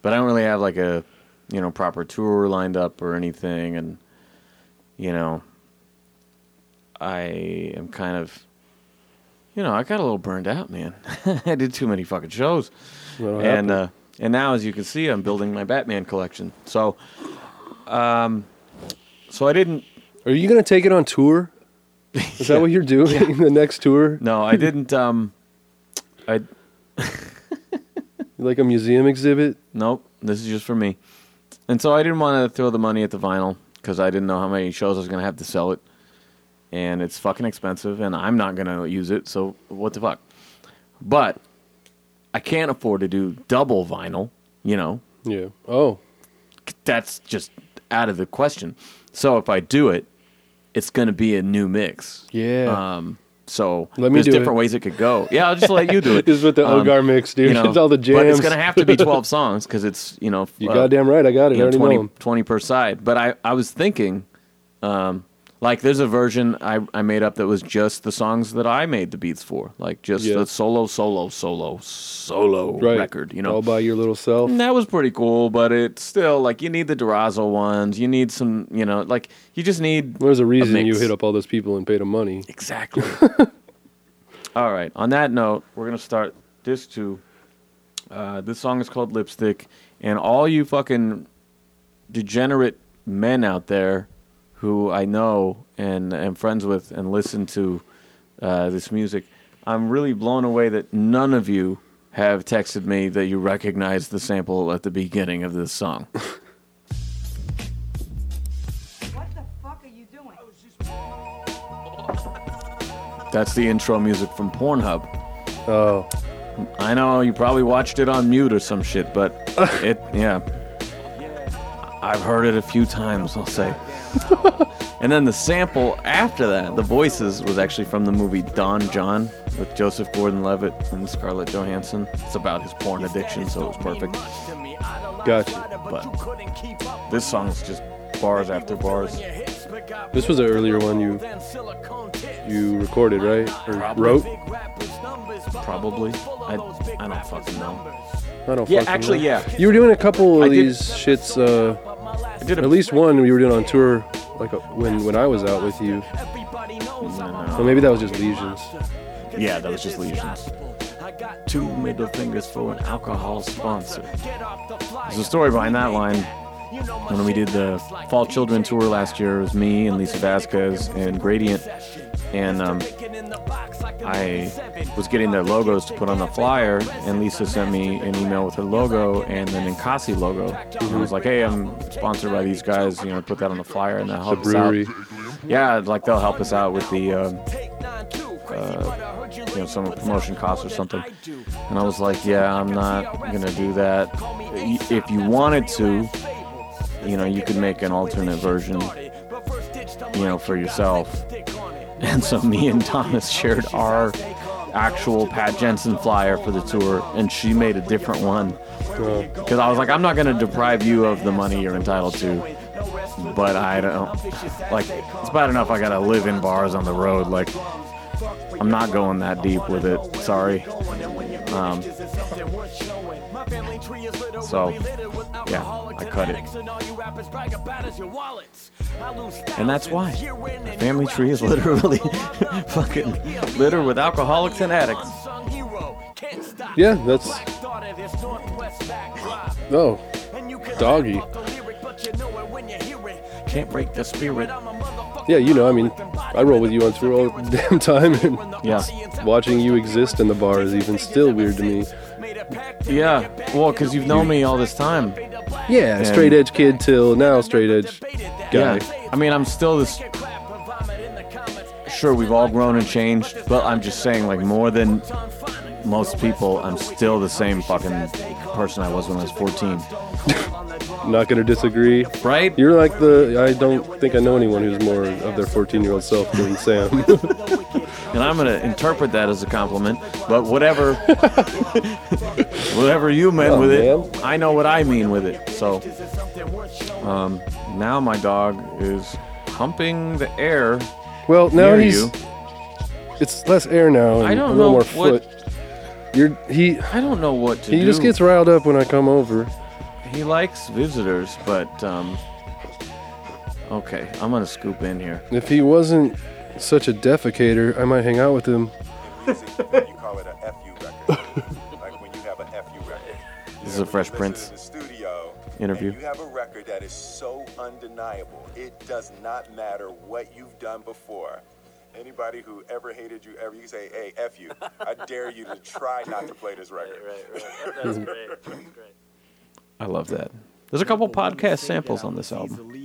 but I don't really have like a, you know, proper tour lined up or anything, and you know, I am kind of, you know, I got a little burned out, man. I did too many fucking shows, That'll and uh, and now, as you can see, I'm building my Batman collection. So, um, so I didn't Are you gonna take it on tour? Is that what you're doing? the next tour? No, I didn't. Um, I Like a museum exhibit? nope. This is just for me, and so I didn't want to throw the money at the vinyl because I didn't know how many shows I was gonna have to sell it, and it's fucking expensive, and I'm not gonna use it. So what the fuck? But I can't afford to do double vinyl. You know, Yeah. Oh, that's just out of the question. So if I do it, it's gonna be a new mix. yeah. Um, so Let me there's different it. ways it could go. Yeah, I'll just let you do it. this is with the Um, Ogar mix, dude. you know, it's all the jams. But it's gonna have to be twelve songs because it's you know you uh, goddamn right. I got it. you I know, already 20, know 'em. 20 per side. But I I was thinking, um, like there's a version I I made up that was just the songs that I made the beats for, like just Yeah. the solo solo solo solo Right. record. You know, all by your little self. and that was pretty cool, but it's still like you need the Durazo ones. You need some, you know, like you just need There's a reason you hit up all those people and paid them money. Exactly. All right. On that note, we're gonna start this two. Uh, this song is called Lipstick, and all you fucking degenerate men out there who I know and am friends with and listen to uh, this music, I'm really blown away that none of you have texted me that you recognize the sample at the beginning of this song. What the fuck are you doing? That's the intro music from Pornhub. Oh, I know you probably watched it on mute or some shit, but it, yeah. I've heard it a few times, I'll say. and then the sample after that, the voices, was actually from the movie Don Jon with Joseph Gordon Levitt and Scarlett Johansson. It's about his porn addiction, so it was perfect. gotcha. But this song is just bars after bars. This was an earlier one you you recorded, right? Or wrote? Probably. I, I don't fucking know. I don't Yeah, fucking actually, know. yeah. You were doing a couple I of did- these shits. Uh, I did at least one we were doing on tour, like uh, when when I was out with you. Well, maybe that was just lesions. Yeah, that was just lesions. Two middle fingers for an alcohol sponsor. There's a story behind that line. When we did the Fall Children tour last year, it was me and Lisa Vasquez and Gradient. And um, I was getting their logos to put on the flyer, and Lisa sent me an email with her logo and the Ninkasi logo. And I was like, hey, I'm sponsored by these guys, you know, put that on the flyer and they'll The help us out. brewery. Yeah, like they'll help us out with the, um, uh, you know, some promotion costs or something. And I was like, yeah, I'm not gonna do that. If you wanted to, you know, you could make an alternate version, you know, for yourself. And so me and Thomas shared our actual Pat Jensen flyer for the tour, and she made a different one. Because I was like, I'm not gonna deprive you of the money you're entitled to, but I don't like. It's bad enough I gotta live in bars on the road. Like, I'm not going that deep with it. Sorry. Um, so, yeah, I cut it. And that's why. The family tree is literally fucking littered with alcoholics and addicts. yeah, that's. No. doggy. Can't break the spirit. Yeah, you know, I mean, I roll with you on tour all the damn time, and Yeah. watching you exist in the bar is even still weird to me. Yeah. Well, because you've known me all this time. Yeah, straight edge kid till now, straight edge guy. Yeah. I mean, I'm still this. Sure, we've all grown and changed, but I'm just saying, like, more than most people, I'm still the same fucking person I was when I was 14. Not gonna disagree. Right? You're like the. I don't think I know anyone who's more of their 14 year old self than Sam. And I'm gonna interpret that as a compliment, but whatever, whatever you meant Oh, with it. I know what I mean with it. So, um, now my dog is humping the air well, now he's. you. It's less air now and I don't a little know more what- foot. You're he. I don't know what to He do. He just gets riled up when I come over. He likes visitors, but um, okay, I'm gonna scoop in here. If he wasn't such a defecator, I might hang out with him. you call it a FU record. like when you have a FU record. This is a Fresh Listen Prince studio, interview. You have a record that is so undeniable. It does not matter what you've done before. Anybody who ever hated you ever, you say, "Hey, F you." I dare you to try not to play this record. That's great. That's great. I love that. There's a couple podcast samples on this album.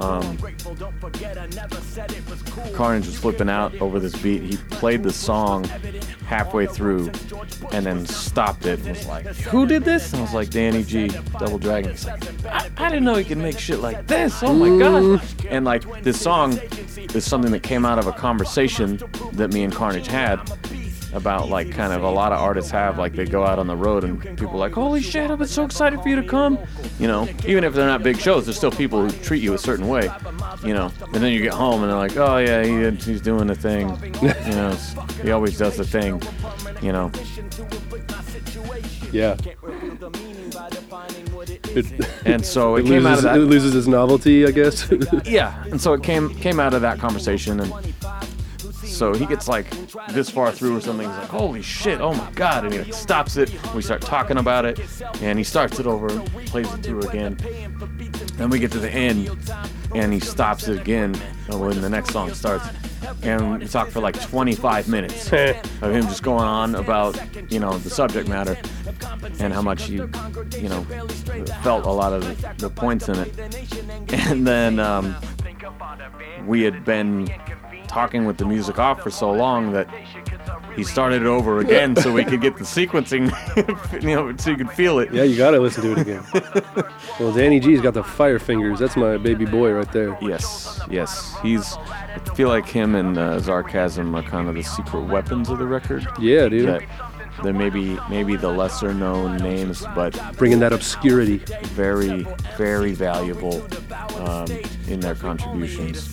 um, Carnage was flipping out over this beat. He played the song halfway through and then stopped it and was like, Who did this? And I was like, Danny G, Double Dragon. He's like, I, I didn't know he could make shit like this. Oh my God. And like, this song is something that came out of a conversation that me and Carnage had about like kind of a lot of artists have like they go out on the road and people are like holy shit i've been so excited for you to come you know even if they're not big shows there's still people who treat you a certain way you know and then you get home and they're like oh yeah he, he's doing the thing you know he always does the thing you know Yeah. It, and so it, it came out loses, of it loses its novelty, I guess. yeah and so it came came out of that conversation and so he gets like this far through or something he's like holy shit oh my god and he like, stops it. We start talking about it and he starts it over plays it through again. Then we get to the end and he stops it again when the next song starts and we talk for like 25 minutes of him just going on about you know the subject matter and how much he you know felt a lot of the, the points in it. And then um, we had been talking with the music off for so long that he started it over again so we could get the sequencing, you know, so you could feel it. Yeah, you gotta listen to it again. well, Danny G's got the fire fingers. That's my baby boy right there. Yes, yes. He's. I feel like him and uh, Sarcasm are kind of the secret weapons of the record. Yeah, dude. That they're maybe maybe the lesser known names, but Bringing that obscurity. very very valuable um, in their contributions.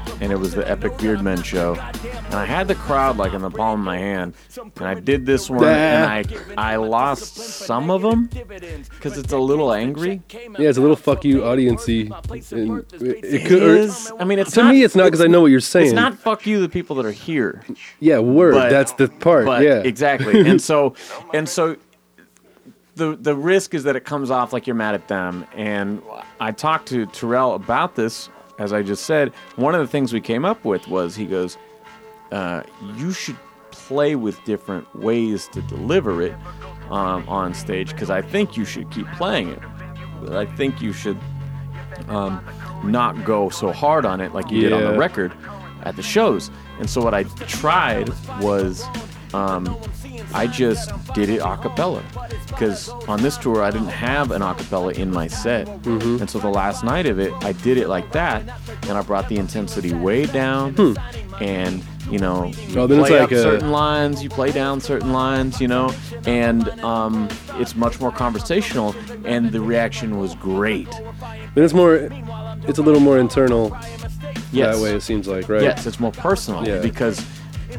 and it was the Epic Beard Men show, and I had the crowd like in the palm of my hand, and I did this one, and I I lost some of them because it's a little angry. Yeah, it's a little fuck you audiency. And It could, or- is. I mean, it's to not, me, it's not because I know what you're saying. It's not fuck you, the people that are here. Yeah, word. but- that's the part. But yeah. exactly. and so and so the the risk is that it comes off like you're mad at them. And I talked to Terrell about this, as I just said. One of the things we came up with was he goes, uh, you should play with different ways to deliver it um, on stage because I think you should keep playing it. But I think you should um, not go so hard on it like you did on the record at the shows. And so what I tried was um, I just did it a cappella because on this tour I didn't have an a cappella in my set. Mm-hmm. And so the last night of it, I did it like that, and I brought the intensity way down. And you know, you Hmm. Then play like up a- certain lines, you play down certain lines, you know, and um, it's much more conversational. And the reaction was great. But it's more. It's a little more internal Yes. that way. It seems like, right? Yes, it's more personal Yeah. because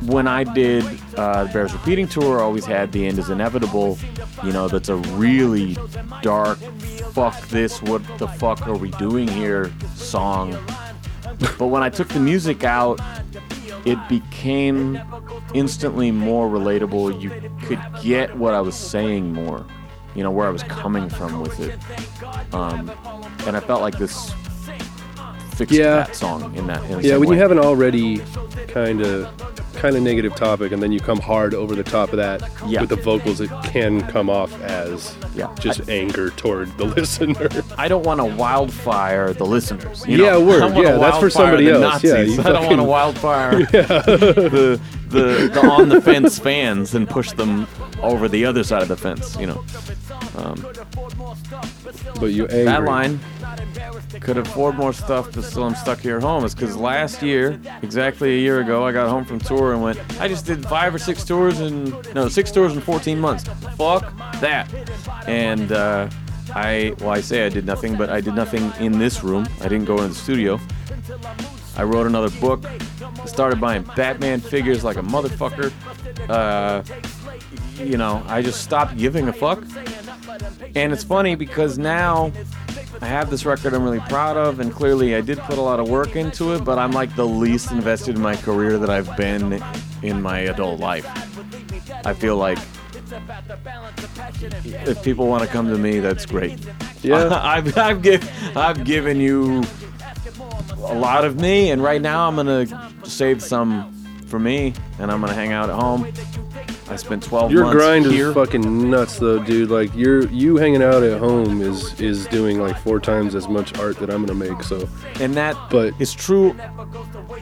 when I did uh, the Bears Repeating Tour, I always had The End is Inevitable, you know, that's a really dark, fuck this, what the fuck are we doing here song. But when I took the music out, it became instantly more relatable. You could get what I was saying more, you know, where I was coming from with it. Um, and I felt like this fixed Yeah. that song in that. In Yeah, when way. you have an already kind of kind of negative topic and then you come hard over the top of that Yeah. with the vocals, it can come off as Yeah. just anger toward the listener. I don't want to wildfire the listeners. you Yeah, know? word. Yeah, that's for somebody else. Yeah, Nazis. you I don't want to fucking- wildfire the, the the on the fence fans and push them over the other side of the fence. You know, Um, but you angry. that line could afford more stuff, but still I'm stuck here at home. Is because last year, exactly a year ago, I got home from tour and went. I just did five or six tours in no six tours in 14 months. Fuck that. And uh, I well, I say I did nothing, but I did nothing in this room. I didn't go into the studio. I wrote another book. Started buying Batman figures like a motherfucker. Uh, you know, I just stopped giving a fuck. And it's funny because now I have this record I'm really proud of, and clearly I did put a lot of work into it, but I'm like the least invested in my career that I've been in my adult life. I feel like if people want to come to me, that's great. Yeah. I've, I've, give, I've given you a lot of me, and right now I'm gonna save some for me, and I'm gonna hang out at home. I spent 12 Your months grind here. is fucking nuts, though, dude. Like you're you hanging out at home is is doing like four times as much art that I'm gonna make. So and that But- it's true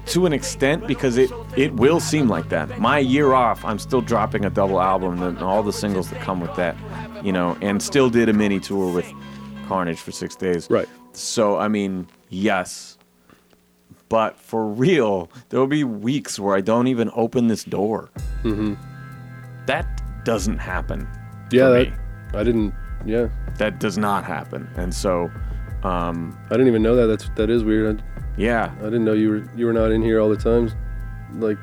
to an extent because it it will seem like that. My year off, I'm still dropping a double album and all the singles that come with that, you know, and still did a mini tour with Carnage for six days. Right. So I mean, yes. But for real, there will be weeks where I don't even open this door. Mm-hmm. That doesn't happen. yeah, that. I didn't. Yeah, that does not happen. And so, um, I didn't even know that. That's that is weird. I, yeah, I didn't know you were you were not in here all the time. Like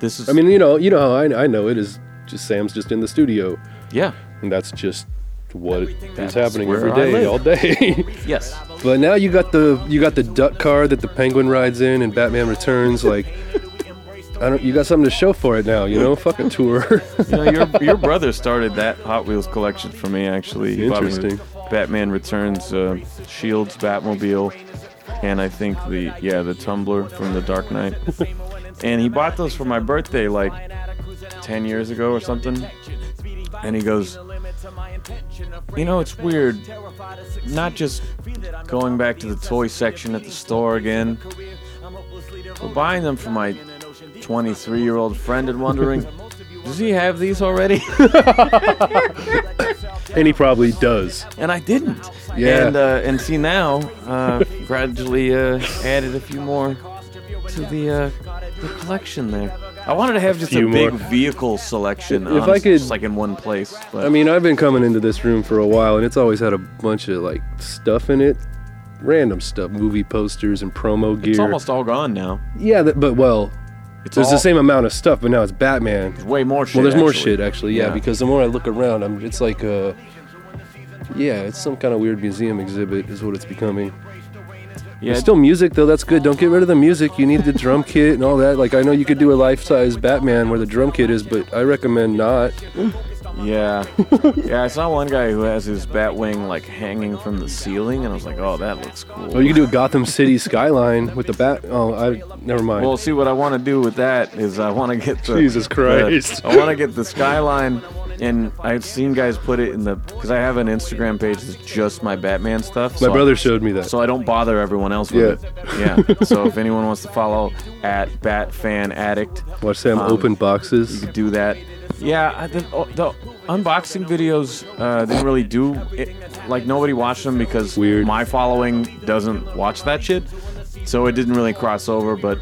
this is. I mean, you know, you know how I I know it is. Just Sam's just in the studio, yeah. and that's just what is happening every day, all day. Yes. but now you got the you got the duck car that the penguin rides in, and Batman Returns. Like, I don't. You got something to show for it now. You know, fuck a tour. You know, your your brother started that Hot Wheels collection for me. Actually, He bought me Interesting. Batman Returns, uh, Shields, Batmobile, and I think the yeah the tumbler from the Dark Knight. and he bought those for my birthday like ten years ago or something. And he goes, you know, it's weird, not just going back to the toy section at the store again. We're buying them for my 23 year old friend and wondering, does he have these already? And he probably does. and I didn't. Yeah. And uh, and see now, uh, gradually uh, added a few more to the uh, the collection there. I wanted to have just a few big more. vehicle selection. If on- I could- just like in one place. But I mean, I've been coming into this room for a while, and it's always had a bunch of like stuff in it, random stuff, movie posters and promo gear. it's almost all gone now. yeah, but well, It's there's all, the same amount of stuff, but now it's Batman. Way more shit. well, there's more actually. shit actually, yeah, Yeah. Because the more I look around, I'm, it's like uh yeah, it's some kind of weird museum exhibit, is what it's becoming. Yeah, It's still music though. That's good. Don't get rid of the music. You need the drum kit and all that. Like I know you could do a life-size Batman where the drum kit is, but I recommend not. Yeah, yeah. I saw one guy who has his bat wing like hanging from the ceiling, and I was like, "Oh, that looks cool." Oh, you can do a Gotham City skyline with the bat. Oh, I never mind. Well, see, what I want to do with that is I want to get the Jesus the- Christ. I want to get the skyline, and I've seen guys put it in the because I have an Instagram page that's just my Batman stuff. My so I- brother showed me that. so I don't bother everyone else with it. Yeah. so if anyone wants to follow at Bat Fan Addict, Watch Sam um, open boxes. you could do that. Yeah, the, oh, the unboxing videos uh, didn't really do it. Like nobody watched them because Weird. my following doesn't watch that shit, so it didn't really cross over. But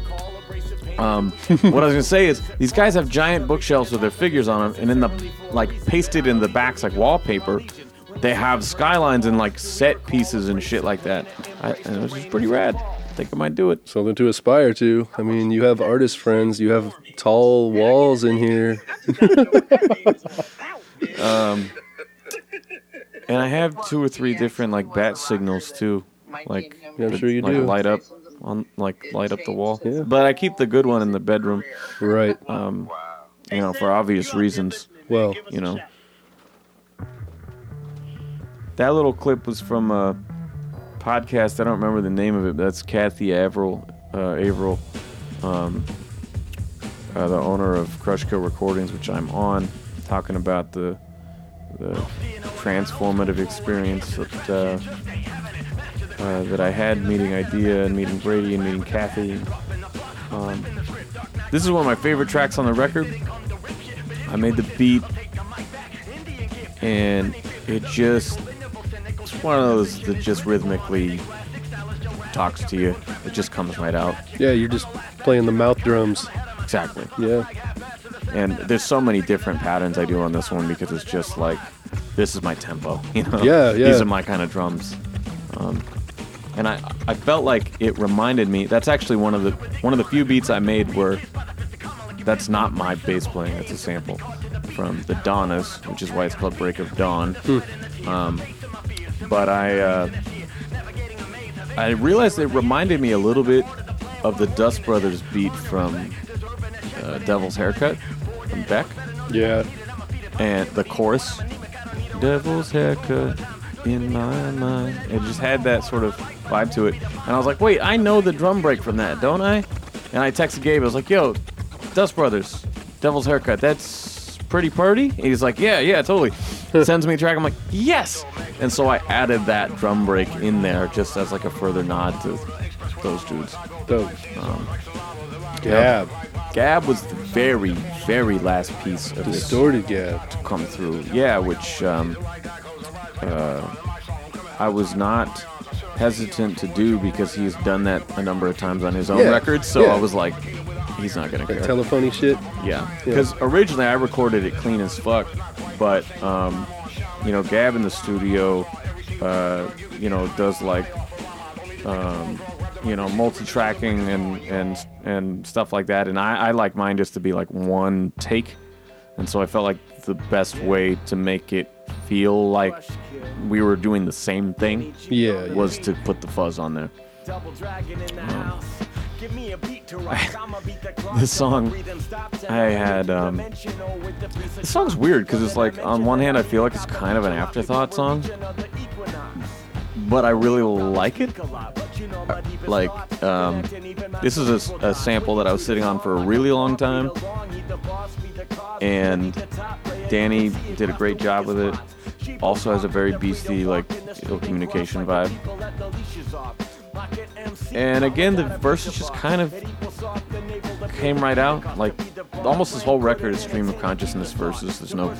um, what I was gonna say is these guys have giant bookshelves with their figures on them, and in the like pasted in the backs like wallpaper, they have skylines and like set pieces and shit like that. I, and it was just pretty rad. I think I might do it. Something to aspire to. I mean, you have artist friends. You have tall walls in here. And I have two or three different like bat signals too, like Yeah, I'm sure you like do. light up on like light up the wall. Yeah. But I keep the good one in the bedroom, Right. you know, for obvious reasons. Well, You know, that little clip was from a podcast. I don't remember the name of it. But that's Kathy Averill, uh, Averill, um, uh, the owner of Crushkill Recordings, which I'm on, talking about the the transformative experience that uh, uh, that I had meeting Eyedea and meeting Brady and meeting Kathy. Um, this is one of my favorite tracks on the record. I made the beat, and it just it's one of those that just rhythmically talks to you. It just comes right out. yeah, you're just playing the mouth drums. Exactly. Yeah. And there's so many different patterns I do on this one because it's just like this is my tempo, you know. Yeah, yeah. These are my kind of drums. Um, and I I felt like it reminded me. That's actually one of the one of the few beats I made where that's not my bass playing. It's a sample from the Donnas, which is why it's called Break of Dawn. Um, but I uh, I realized it reminded me a little bit of the Dust Brothers beat from Devil's Haircut from Beck, Yeah. and the chorus, Devil's Haircut in my mind. It just had that sort of vibe to it, and I was like, wait, I know the drum break from that, don't I? And I texted Gabe. I was like, yo, Dust Brothers, Devil's Haircut. That's pretty purdy. And he's like, yeah, yeah, totally. Sends me a track. I'm like, yes. And so I added that drum break in there just as like a further nod to those dudes. Dope. Um, Gab. Gab was the very, very last piece of this Distorted gab. to come through. Yeah, which um, uh, I was not hesitant to do because he's done that a number of times on his own Yeah, records. So yeah. I was like, he's not gonna care. Telephony shit. Yeah, because originally I recorded it clean as fuck, but um, you know, Gab in the studio, uh, you know, does like, um, you know, multi-tracking and and and stuff like that, and I, I like mine just to be like one take, and so I felt like the best way to make it feel like we were doing the same thing Yeah. yeah. was to put the fuzz on there. This song, I had. Um, this song's weird because it's like on one hand I feel like it's kind of an afterthought song, but I really like it. like um, this is a sample that I was sitting on for a really long time, and Danny did a great job with it. Also has a very beastie like communication vibe. And again, the verses just kind of came right out. Like almost this whole record is stream of consciousness verses. There's no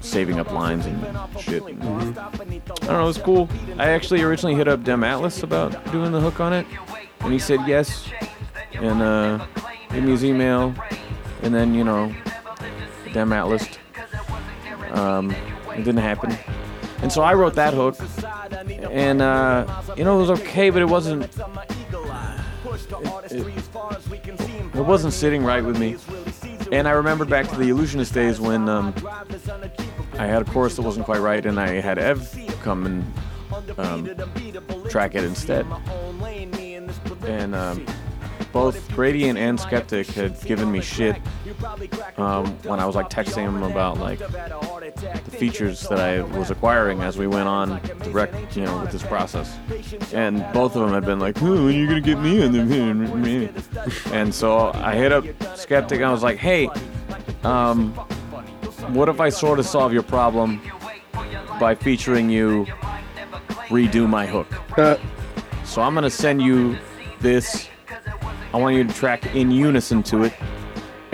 saving up lines and shit. I don't know. It was cool. I actually originally hit up Dem Atlas about doing the hook on it, and he said yes, and uh, gave me his email, and then you know, Dem Atlas. Um, it didn't happen, and so I wrote that hook, and uh, you know it was okay, but it wasn't. It, it- wasn't sitting right with me. And I remember back to the Illusionist days when um, I had a chorus that wasn't quite right, and I had Ev come and um, track it instead. And um, both Gradient and Skeptic had given me shit um, when I was like texting them about like the features that I was acquiring as we went on the rec, you know, with this process. And both of them had been like, "Oh, when are you gonna get me on the?" And so I hit up Skeptic and I was like, "Hey, um, what if I sort of solve your problem by featuring you redo my hook? So I'm gonna send you this. I want you to track in unison to it,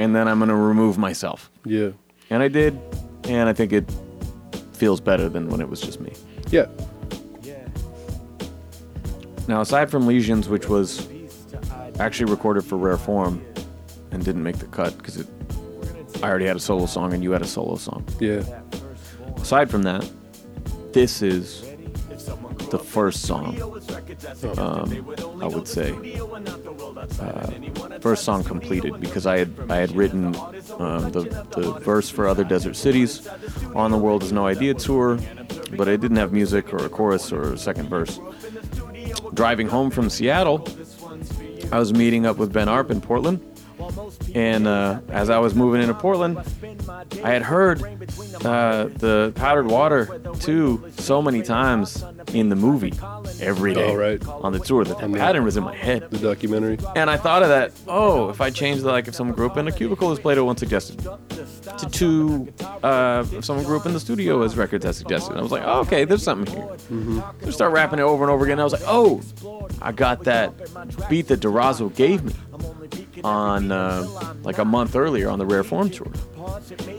and then I'm gonna remove myself." Yeah. And I did, and I think it feels better than when it was just me. Yeah. Now, aside from Lesions, which was actually recorded for Rare Form and didn't make the cut because it, I already had a solo song and you had a solo song. Yeah. Aside from that, this is the first song. Um, I would say uh, first song completed because I had I had written um, the the verse for Other Desert Cities on the World Is No Idea tour, but I didn't have music or a chorus or a second verse. Driving home from Seattle, I was meeting up with Ben Arp in Portland, and uh, as I was moving into Portland, I had heard uh, the Powdered Water too so many times in the movie every day Oh, right. on the tour that that the- pattern was in my head. The documentary. And I thought of that. Oh, if I change the like, if someone grew up in a cubicle as played it once suggested, to two, uh, if someone grew up in the studio as records has suggested. And I was like, oh, okay, there's something here. Just start rapping it over and over again. I was like, oh, I got that beat that Durazo gave me on uh, like a month earlier on the Rare Form tour.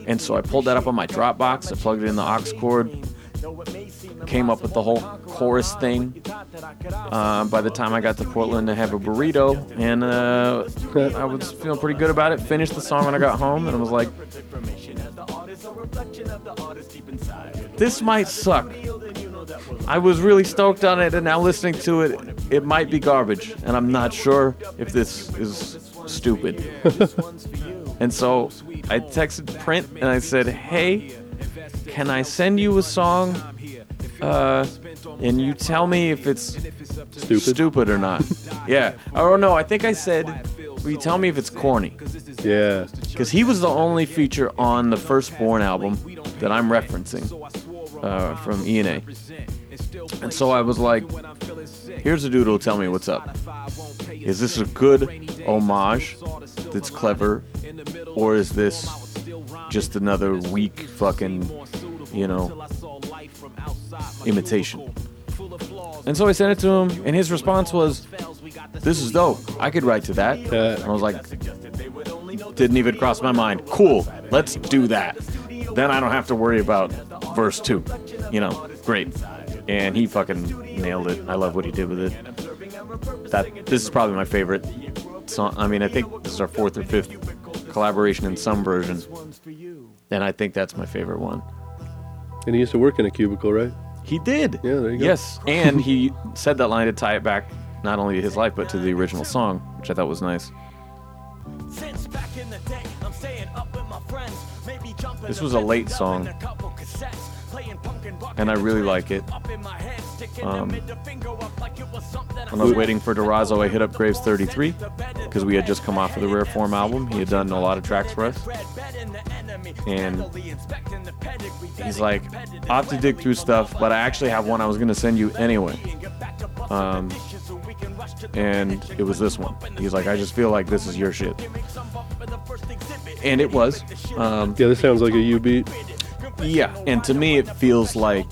And so I pulled that up on my Dropbox. I plugged it in the aux cord. Came up with the whole chorus thing. Uh, by the time I got to Portland, to have a burrito, and uh, I was feeling pretty good about it. Finished the song when I got home, and I was like, "This might suck." I was really stoked on it, and now listening to it, it might be garbage, and I'm not sure if this is stupid. and so I texted Print and I said, "Hey, can I send you a song, uh, and you tell me if it's Stupid. stupid or not?" yeah. Oh no, I think I said, "Will you tell me if it's corny?" Yeah. Because he was the only feature on the Firstborn album that I'm referencing uh, from ENA. and And so I was like, here's a dude who'll tell me what's up. Is this a good homage that's clever? Or is this just another weak fucking, you know, imitation? And so I sent it to him, and his response was, This is dope. I could write to that. Yeah. And I was like, Didn't even cross my mind. Cool, let's do that. Then I don't have to worry about verse two. You know, great. And he fucking nailed it. I love what he did with it. That this is probably my favorite song. I mean, I think this is our fourth or fifth collaboration in some version, and I think that's my favorite one. And he used to work in a cubicle, right? He did. Yeah, there you go. Yes, and he said that line to tie it back not only to his life but to the original song, which I thought was nice. This was a late song, and I really like it. Um, when I was waiting for Durazo, I hit up Graves 33 because we had just come off of the Rare Form album. He had done a lot of tracks for us. And he's like, "I have to dig through stuff, but I actually have one I was gonna send you anyway." Um, and it was this one. He's like, "I just feel like this is your shit," and it was. Um, Yeah, this sounds like a U beat. yeah, and to me, it feels like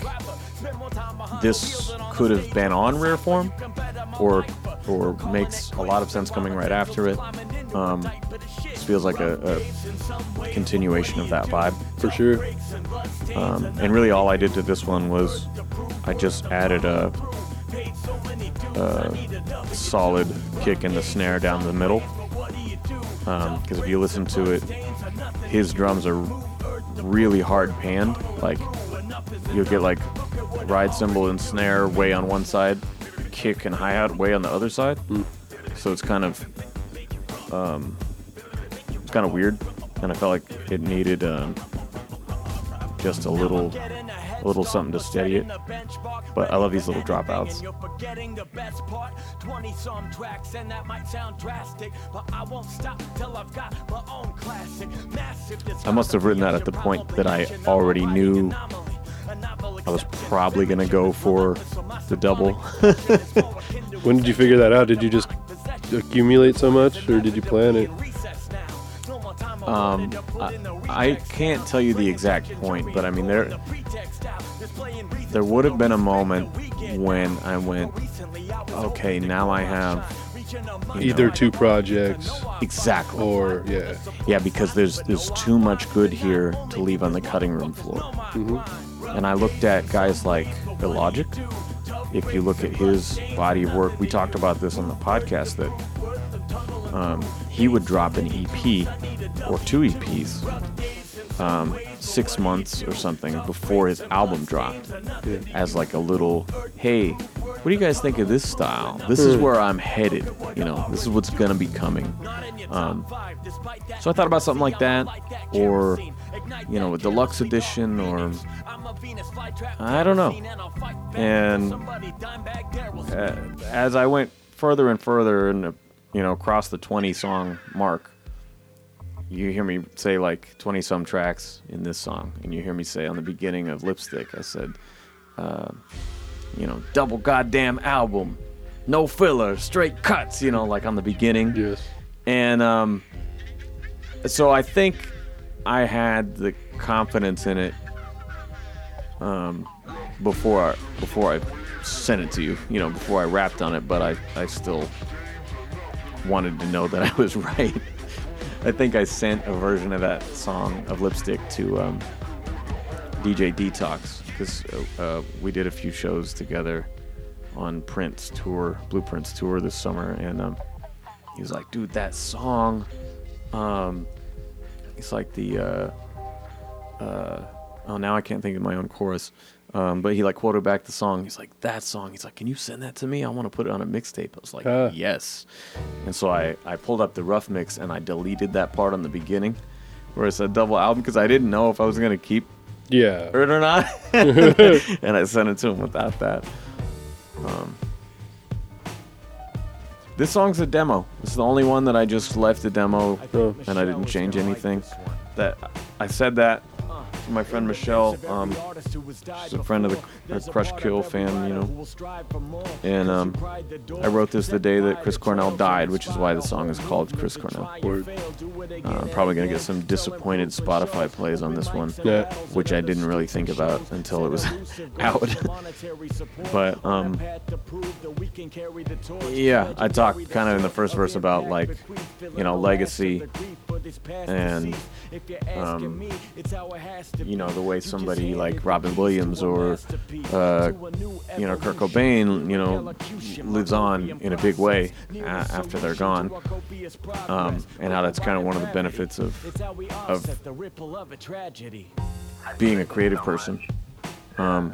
this could have been on Rare Form, or or makes a lot of sense coming right after it. Um, this feels like a, a continuation of that vibe. For sure. Um, and really, all I did to this one was I just added a, a solid kick in the snare down the middle. Because if you listen to it, his drums are really hard panned. Like you'll get like ride cymbal and snare way on one side, kick and hi hat way on the other side. So it's kind of um, it's kind of weird, and I felt like it needed um, just a little a little something to steady it. But I love these little dropouts. I must have written that at the point that I already knew I was probably gonna go for the double. When did you figure that out? Did you just accumulate so much, or did you plan it? Um, I, I can't tell you the exact point, but I mean there there would have been a moment when I went, okay, now I have Either know, two projects, exactly or yeah, yeah because there's there's too much good here to leave on the cutting room floor. And I looked at guys like Illogic. If you look at his body of work, we talked about this on the podcast that um, he would drop an EP or two EPs um, six months or something before his album dropped as like a little, hey, what do you guys think of this style? This is where I'm headed. You know, this is what's gonna be coming. Um, so I thought about something like that, or you know, a deluxe edition, or I don't know. And uh, as I went further and further, and you know, across the 20 song mark, you hear me say like 20 some tracks in this song, and you hear me say on the beginning of Lipstick, I said, uh, you know, double goddamn album, no filler, straight cuts, you know, like on the beginning. yes, And um, so I think I had the confidence in it um, before I, before I sent it to you, you know, before I rapped on it, but I, I still wanted to know that I was right. I think I sent a version of that song of Lipstick to um, DJ Detox because uh, we did a few shows together on Prince tour, Blueprints tour this summer, and um, he was like, "Dude, that song, um, it's like the, uh, uh, oh, now I can't think of my own chorus." Um, but he like quoted back the song. He's like, "That song." He's like, "Can you send that to me? I want to put it on a mixtape." I was like. "Yes." And so I I pulled up the rough mix and I deleted that part on the beginning where it said double album because I didn't know if I was gonna keep yeah. it or not. and I sent it to him without that. Um, this song's a demo. It's the only one that I just left a demo and I didn't change anything. That I said that to my friend Michelle. Um, she's a friend of the Crushkill fan, you know. And um, I wrote this the day that Chris Cornell died, which is why the song is called Chris Cornell. Word. Uh, I'm probably gonna get some disappointed Spotify plays on this one Yeah. which I didn't really think about until it was out. but um, yeah, I talked kind of in the first verse about like, you know, legacy and um, you know the way somebody like Robin Williams or uh, you know Kurt Cobain, you know, lives on in a big way a- after they're gone, um, and how that's kind of one of the benefits of of being a creative person. Um,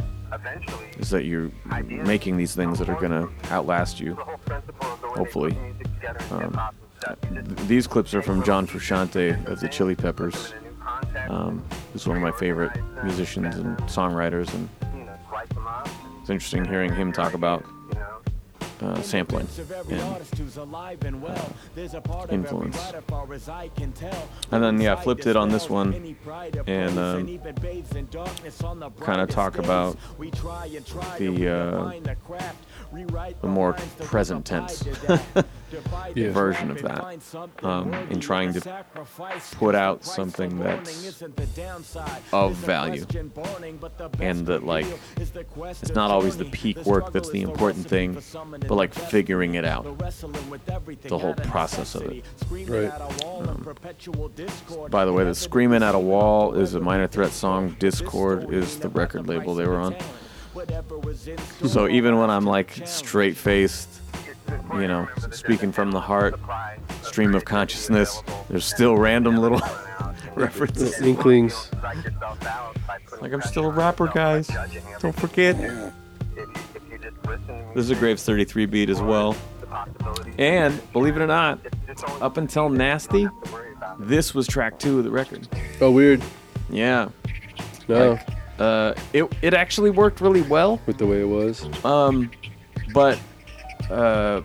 is that you're making these things that are gonna outlast you. Hopefully. Um, these clips are from John Frusciante of the Chili Peppers. Um, he's one of my favorite musicians and songwriters, and it's interesting hearing him talk about uh, sampling and influence. And then yeah, flipped it on this one and um, kind of talk about the uh, the more present tense Yeah. version of that um, in trying to put out something that's of value and that like it's not always the peak work that's the important thing but like figuring it out the whole process of it Right. by the way the screaming at a wall is a minor threat song Dischord is the record label they were on so even when i'm like straight faced you know speaking from the heart stream of consciousness there's still random little references. Inklings. like i'm still a rapper guys. Don't forget. This is a graves 33 beat as well. And believe it or not up until nasty this was track two of the record. Oh, weird. yeah. No, uh, it, it actually worked really well with the way it was. Um, but uh,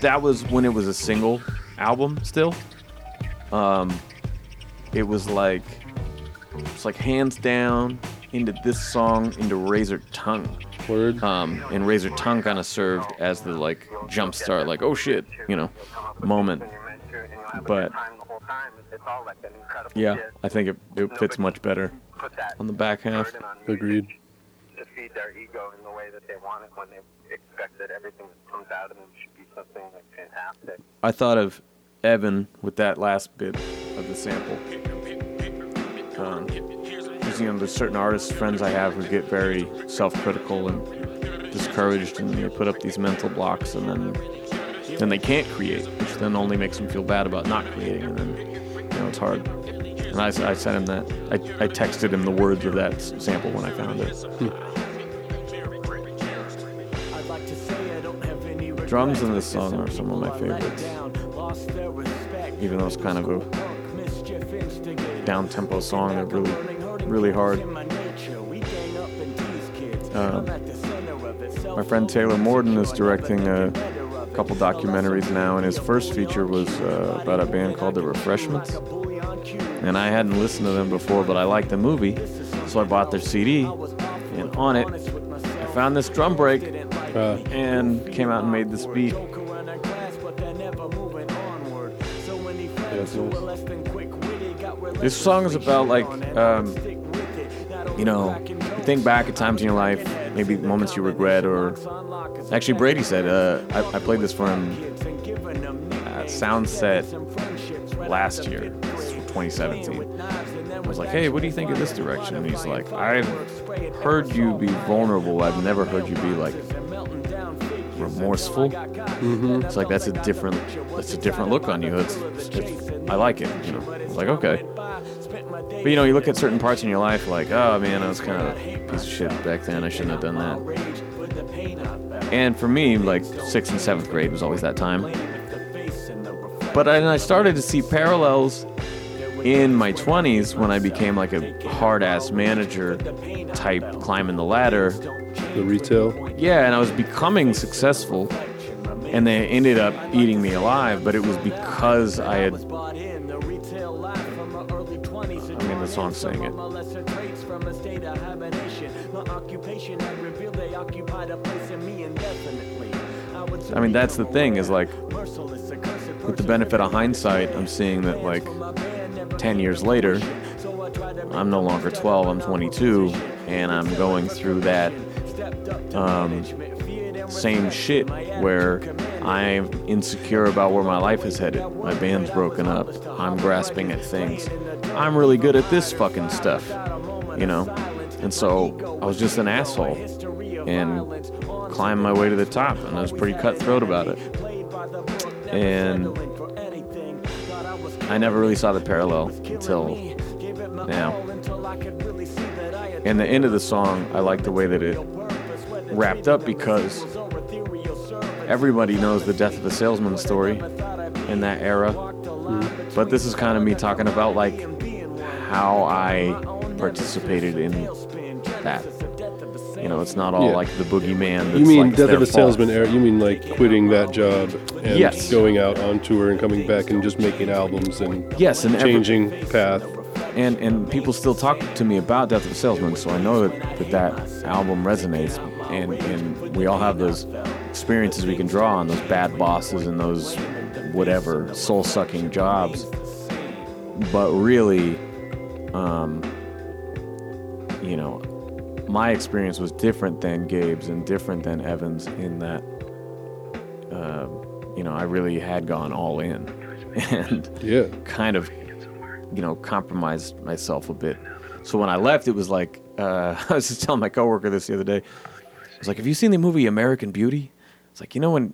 that was when it was a single album still. Um, it was like it's like hands down into this song into Razor Tongue. Word. Um, and Razor Tongue kind of served as the like jump start, like oh shit, you know, moment. But yeah, I think it, it fits much better on the back half. Agreed. to feed their ego in the way that they want it when they expect that everything that comes out of them should be something like fantastic. I thought of Evan with that last bit of the sample. Um, 'cause, you know, there's certain artists, friends I have, who get very self-critical and discouraged, and they put up these mental blocks, and then then they can't create, which then only makes them feel bad about not creating, and then you know it's hard. And I, I sent him that. I, I texted him the words of that sample when I found it. Drums in this song are some of my favorites. Even though it's kind of a down tempo song, they're really, really hard. Um, my friend Taylor Morden is directing a couple documentaries now, and his first feature was uh, about a band called The Refreshments. And I hadn't listened to them before, but I liked the movie, so I bought their CD. And on it, I found this drum break Uh, and came out and made this beat. This song is about like, um, you know, you think back at times in your life, maybe moments you regret, or actually Brady said, uh, I, I played this for him at Soundset last year, 2017. I was like, hey, what do you think of this direction? And he's like, I've heard you be vulnerable. I've never heard you be like remorseful. Mm-hmm. It's like that's a different, that's a different look on you. It's, it's, I like it. You know, I was like, okay. But you know, you look at certain parts in your life, like, oh man, I was kind of a piece of shit back then. I shouldn't have done that. And for me, like sixth and seventh grade was always that time. But then I started to see parallels in my 20s when I became like a hard ass manager type climbing the ladder. The retail. Yeah, and I was becoming successful, and they ended up eating me alive, but it was because I had. I mean, the song's saying it. I mean, that's the thing is like, with the benefit of hindsight, I'm seeing that like 10 years later, I'm no longer 12, I'm 22, and I'm going through that um, same shit where I'm insecure about where my life is headed. My band's broken up. I'm grasping at things. I'm really good at this fucking stuff, you know? And so I was just an asshole and climbed my way to the top, and I was pretty cutthroat about it. And I never really saw the parallel until now. And the end of the song, I like the way that it wrapped up because everybody knows the death of a salesman story in that era. But this is kind of me talking about like how I participated in that. You know, it's not all Yeah. like the boogeyman. That's You mean like Death of a fault. Salesman era? You mean like quitting that job and Yes. going out on tour and coming back and just making albums and Yes, and every- changing path? and and people still talk to me about Death of a Salesman, so I know that that, that album resonates, and and we all have those experiences we can draw on those bad bosses and those whatever soul sucking jobs. But really, um, you know, my experience was different than Gabe's and different than Evans in that, uh, you know, I really had gone all in, and Yeah. kind of, you know, compromised myself a bit. So when I left, it was like uh, I was just telling my coworker this the other day. I was like, "Have you seen the movie American Beauty?" It's like you know when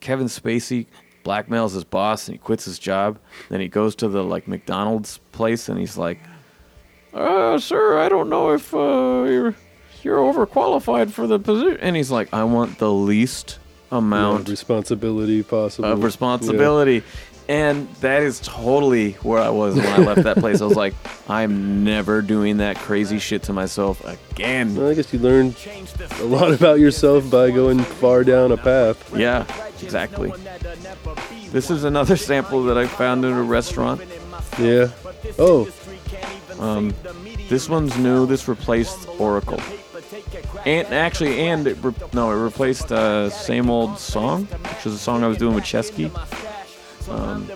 Kevin Spacey blackmails his boss and he quits his job, then he goes to the like McDonald's place and he's like, "Uh, sir, I don't know if uh, you're you're overqualified for the position," and he's like, "I want the least amount Yeah, responsibility possible. of responsibility. And that is totally where I was when I left that place. I was like, I'm never doing that crazy shit to myself again. Well, I guess you learned a lot about yourself by going far down a path. Yeah, exactly. This is another sample that I found in a restaurant. Yeah. Oh, Um, this one's new. This replaced Oracle. And actually, and it re- no, it replaced uh, same old song, which was a song I was doing with Chesky. Um,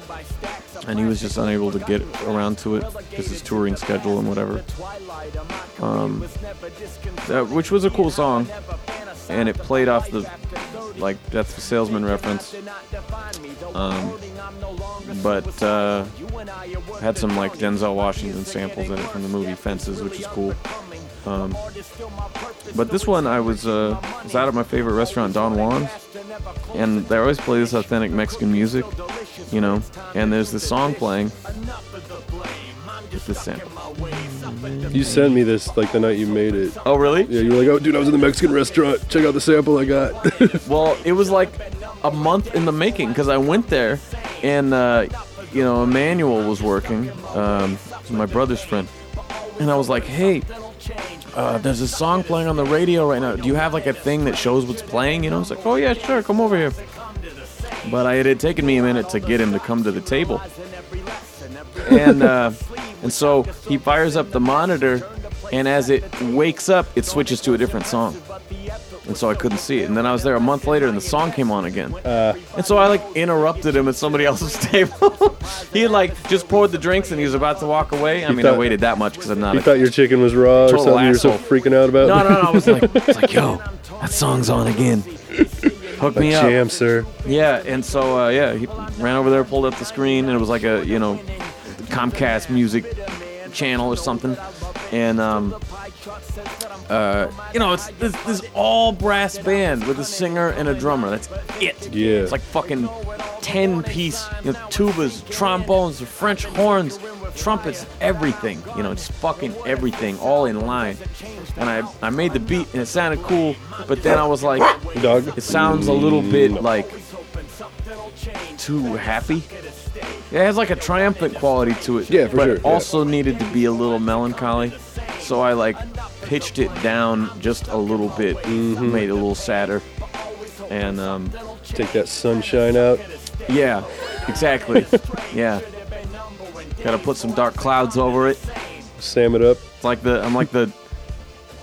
and he was just unable to get around to it because his touring schedule and whatever. Um, that, which was a cool song, and it played off the like of a Salesman reference. Um, but uh, had some like Denzel Washington samples in it from the movie Fences, which is cool. Um, but this one, I was uh, was out at my favorite restaurant, Don Juan's, and they always play this authentic Mexican music, you know. And there's this song playing with this sample. you sent me this like the night you made it. Oh, really? Yeah, you were like, oh, dude, I was in the Mexican restaurant. Check out the sample I got. Well, it was like a month in the making because I went there, and uh, you know, Emmanuel was working, um, my brother's friend, and I was like, hey. Uh, there's a song playing on the radio right now. Do you have like a thing that shows what's playing? You know, it's like, oh yeah, sure, come over here. But I, it had taken me a minute to get him to come to the table, and uh, and so he fires up the monitor, and as it wakes up, it switches to a different song and so I couldn't see it. And then I was there a month later, and the song came on again. and so I like interrupted him at somebody else's table. he had like just poured the drinks, and he was about to walk away. I mean, I waited that much because I'm not. you thought your chicken was raw or something you were so freaking out about? no, no, no. I was like, I was like, yo, that song's on again. Hook me up. Jam, sir. Yeah, and so uh, yeah, he ran over there, pulled up the screen, and it was like a you know Comcast music channel or something, and um, uh, you know it's this, this all brass band with a singer and a drummer. That's it. Yeah. it's like fucking ten piece, you know, tubas, trombones, French horns, trumpets, everything. You know, just fucking everything, all in line. And I I made the beat and it sounded cool, but then I was like. Dog. It sounds a little bit like too happy. It has like a triumphant quality to it. Yeah, for but sure, yeah. also needed to be a little melancholy. So I like pitched it down just a little bit, Mm-hmm. made it a little sadder. And um, Take that sunshine out. yeah, exactly. yeah. Gotta put some dark clouds over it. Sam it up. It's like the I'm like the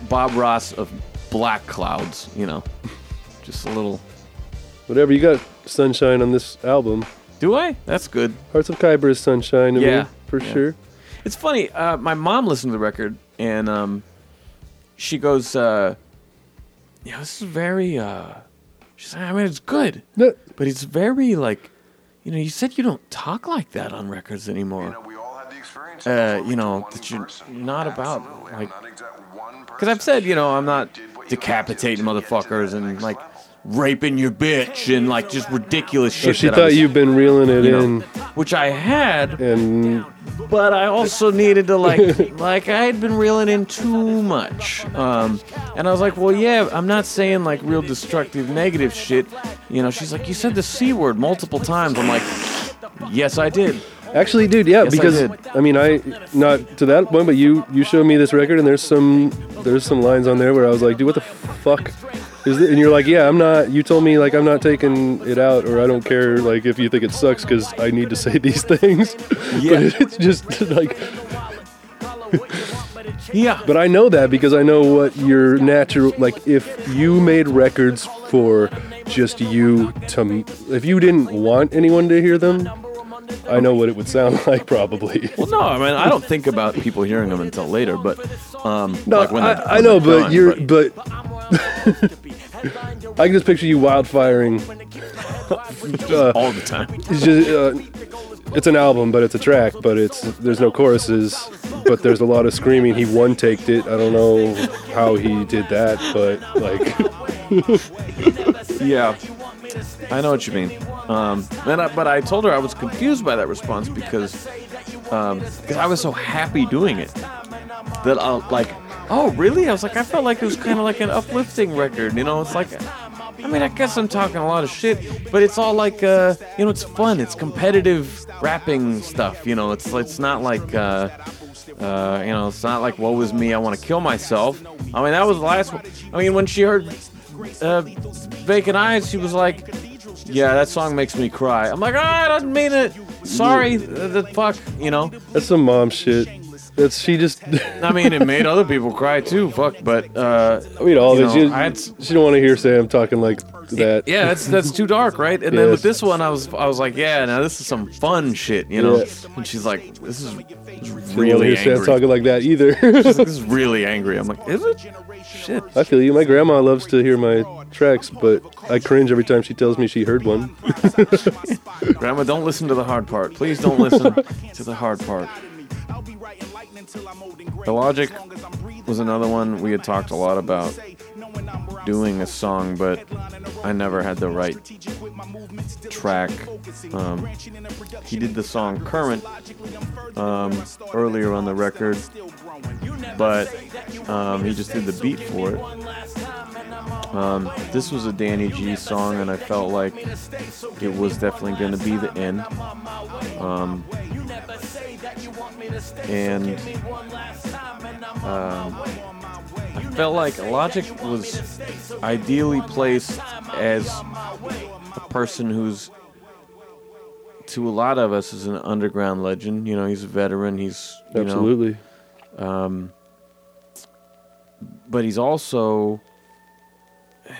Bob Ross of black clouds, you know. Just a little Whatever. You got sunshine on this album. Do I? That's good. Hearts of Khyber is sunshine to Yeah, me, for yeah. sure. It's funny. Uh, my mom listened to the record, and um, she goes, uh, "Yeah, this is very." Uh, she's like, "I mean, it's good, No, but it's very like, you know, you said you don't talk like that on records anymore." we all have the experience. Uh, you know, that you're not about like, because I've said, you know, I'm not decapitating motherfuckers and like raping your bitch and like just ridiculous shit. so she that I thought was- you've been reeling it you know, in, which I had, and but I also needed to like like I had been reeling in too much. Um, and I was like, well, yeah, I'm not saying like real destructive, negative shit. You know, she's like, you said the c word multiple times. I'm like, yes, I did. Actually, dude, yeah, Yes, because did. I, mean, I not to that point, but you you showed me this record, and there's some there's some lines on there where I was like, dude, what the fuck? And you're like, yeah, I'm not. You told me like I'm not taking it out, or I don't care like if you think it sucks because I need to say these things. Yeah. but it's just like, Yeah. but I know that because I know what your natural like. If you made records for just you to, if you didn't want anyone to hear them. I know what it would sound like, probably. Well, no, I mean, I don't think about people hearing them until later, but um, No, like when I, I know, but done, you're but I can just picture you wildfiring. uh, all the time. it's just uh, it's an album, but it's a track, but it's there's no choruses, but there's a lot of screaming. He one taked it. I don't know how he did that, but like Yeah, I know what you mean. Um, and I, but I told her I was confused by that response because um, cause I was so happy doing it that I like, oh really? I was like, I felt like it was kind of like an uplifting record. You know, it's like, I mean, I guess I'm talking a lot of shit, but it's all like, uh, you know, it's fun. It's competitive rapping stuff. You know, it's it's not like. Uh, uh, you know, it's not like woe is me. I want to kill myself. I mean, that was the last one. I mean, when she heard uh, Vacant Eyes, she was like, "Yeah, that song makes me cry." I'm like, "Ah, I didn't mean it. Sorry, the, the fuck." You know, that's some mom shit. That's she just. I mean, it made other people cry too. Fuck, but uh, I mean, all you this. know, She, I, she don't want to hear Sam talking like that. yeah, that's that's too dark, right? And then with this one, I was I was like, "Yeah, now this is some fun shit," you know. Yeah. And she's like, "This is, this is She don't want to really hear Sam talking like that either. She's like, this is really angry. I'm like, "Is it?" Shit. I feel you. My grandma loves to hear my tracks, but I cringe every time she tells me she heard one. Grandma, don't listen to the hard part. Please don't listen to the hard part. Illogic was another one we had talked a lot about doing a song, but I never had the right track. Um, he did the song Current um, earlier on the record, but um, he just did the beat for it. Um, this was a Danny G song, and I felt like it was definitely going to be the end. Um, and um, I felt like Illogic was ideally placed as a person who's, to a lot of us, is an underground legend. You know, he's a veteran. He's you know, Absolutely. but he's also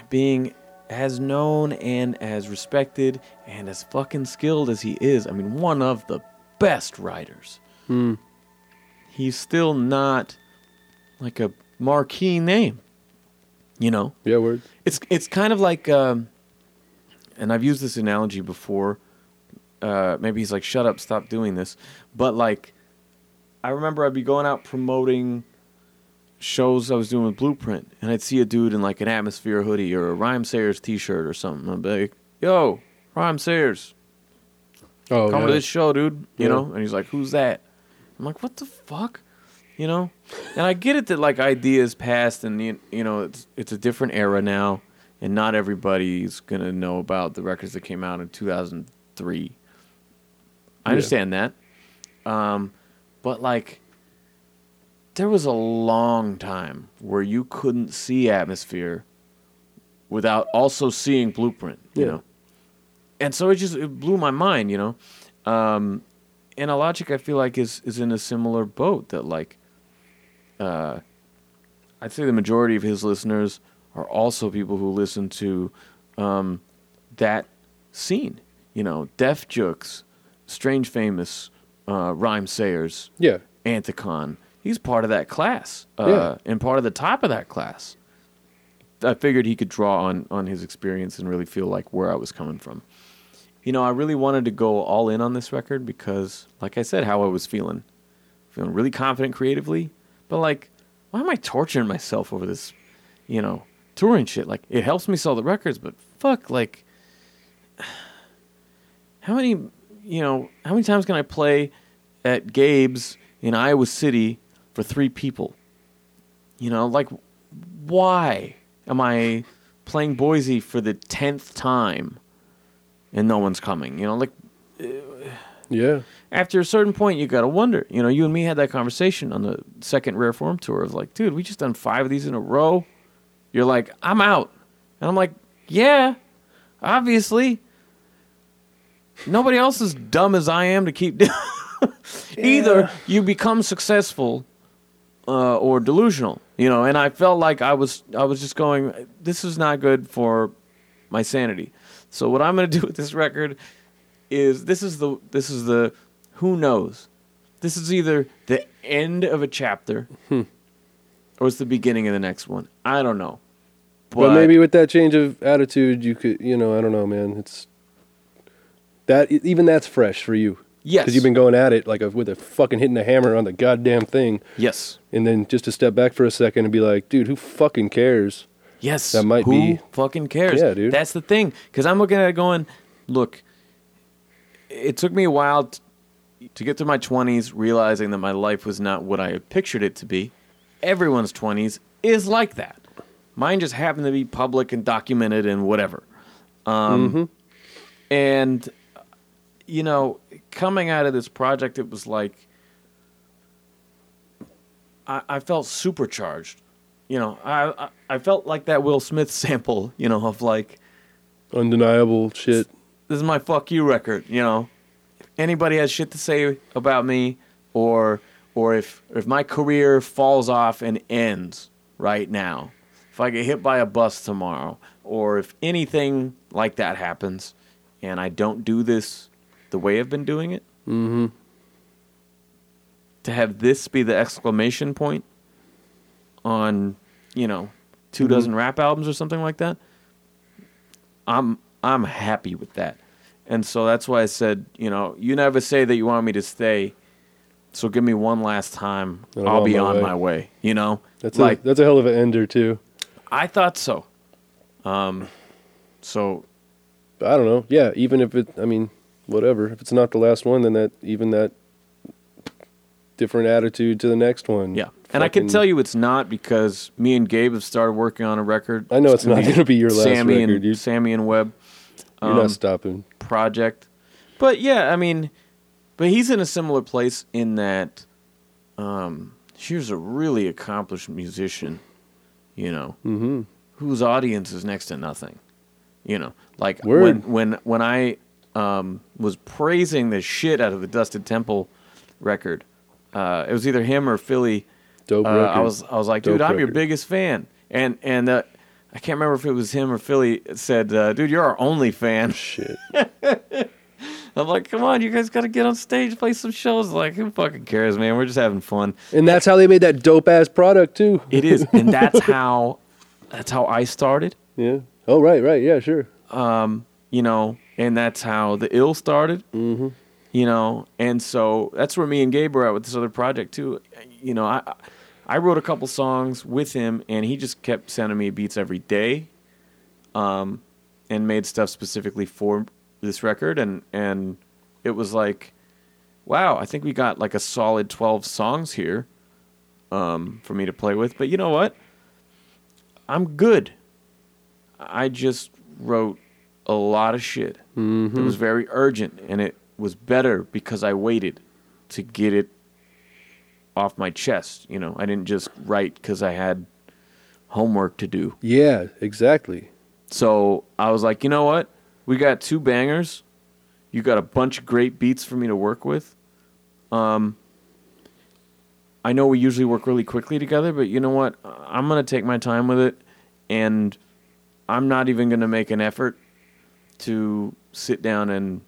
being as known and as respected and as fucking skilled as he is. I mean, one of the best writers. He's still not like a marquee name. You know, Yeah, word. it's it's kind of like, um, and I've used this analogy before. Uh, maybe he's like, "Shut up, stop doing this." But like, I remember I'd be going out promoting shows I was doing with Blueprint, and I'd see a dude in like an Atmosphere hoodie or a Rhymesayers T-shirt or something. I'd be like, "Yo, Rhymesayers, Oh, come yeah. to this show, dude." You Yeah. know, and he's like, "Who's that?" I'm like, "What the fuck?" You know, and I get it that like Eyedea's passed, and you, you know it's it's a different era now, and not everybody's gonna know about the records that came out in 2003. I Yeah. understand that, um, but like, there was a long time where you couldn't see Atmosphere without also seeing Blueprint. You Yeah. know, and so it just it blew my mind. You know, um, and Illogic I feel like is is in a similar boat that like uh, I'd say the majority of his listeners are also people who listen to um, that scene. You know, Def Jux, Strange Famous, uh, Rhymesayers, Yeah. Anticon. He's part of that class uh, Yeah. and part of the top of that class. I figured he could draw on on his experience and really feel like where I was coming from. You know, I really wanted to go all in on this record because, like I said, how I was feeling, feeling really confident creatively, but like, why am I torturing myself over this, you know, touring shit? Like, it helps me sell the records, but fuck, like, how many, you know, how many times can I play at Gabe's in Iowa City for three people? You know, like, why am I playing Boise for the tenth time and no one's coming? You know, like, uh, Yeah. After a certain point, you got to wonder. You know, you and me had that conversation on the second Rare Form tour of like, dude, we just done five of these in a row. You're like, I'm out. And I'm like, yeah, obviously. Nobody else is dumb as I am to keep doing. Either you become successful uh, or delusional, you know. And I felt like I was, I was just going, this is not good for my sanity. So what I'm going to do with this record is this is the this is the who knows. This is either the end of a chapter hmm. or it's the beginning of the next one. I don't know. But, maybe with that change of attitude, you could, you know, I don't know, man. It's that even that's fresh for you yes, because you've been going at it like a, with a fucking hitting a hammer on the goddamn thing, yes, and then just to step back for a second and be like, dude, who fucking cares? Yes. That might who be- fucking cares. Yeah, dude. That's the thing. Because I'm looking at it going, look. It took me a while t- to get to my 20s, realizing that my life was not what I had pictured it to be. Everyone's 20s is like that. Mine just happened to be public and documented and whatever. Um, And, you know, coming out of this project, it was like I, I felt supercharged. You know, I, I I felt like that Will Smith sample. You know, of like Undeniable shit. this is my fuck you record. You know, if anybody has shit to say about me, or or if if my career falls off and ends right now, if I get hit by a bus tomorrow, or if anything like that happens, and I don't do this the way I've been doing it, Mm-hmm. to have this be the exclamation point on, you know, 2 dozen rap albums or something like that, I'm I'm happy with that. And so that's why I said, you know, you never say that you want me to stay. So give me one last time. I'm I'll on be my on way. my way. You know, That's like a that's a hell of an ender too. I thought so. Um, so I don't know. Yeah, even if it, I mean, whatever. If it's not the last one, then that even that different attitude to the next one. yeah, and I can tell you it's not because me and Gabe have started working on a record. I know it's not gonna be your last Sammy record, and dude. Sammy and Webb. you're um, not stopping. project. But yeah, I mean, but he's in a similar place in that um, here's a really accomplished musician, you know, Mm-hmm. whose audience is next to nothing. You know, like Word. when when when I um, was praising the shit out of the Dusted Temple record, uh, it was either him or Philly. Dope Uh. I was I was like, Dope dude, I'm your record. biggest fan, and and uh, I can't remember if it was him or Philly said, uh, dude, you're our only fan. shit. I'm like, come on, you guys got to get on stage, play some shows. Like, who fucking cares, man? We're just having fun. And that's how they made that dope ass product too. It is, and that's how, that's how I started. Yeah. Oh right, right. Yeah, sure. Um, You know, and that's how the ill started. Mm-hmm. You know, and so that's where me and Gabe were at with this other project too. You know, I I wrote a couple songs with him, and he just kept sending me beats every day, um, and made stuff specifically for this record, and and it was like, wow, I think we got like a solid twelve songs here, um, for me to play with. But you know what? I'm good. I just wrote a lot of shit. Mm-hmm. It was very urgent, and it was better because I waited to get it off my chest. You know, I didn't just write because I had homework to do. Yeah, exactly. So I was like, you know what? We got two bangers. You got a bunch of great beats for me to work with. Um, I know we usually work really quickly together, but you know what? I'm gonna take my time with it, and I'm not even gonna make an effort to sit down and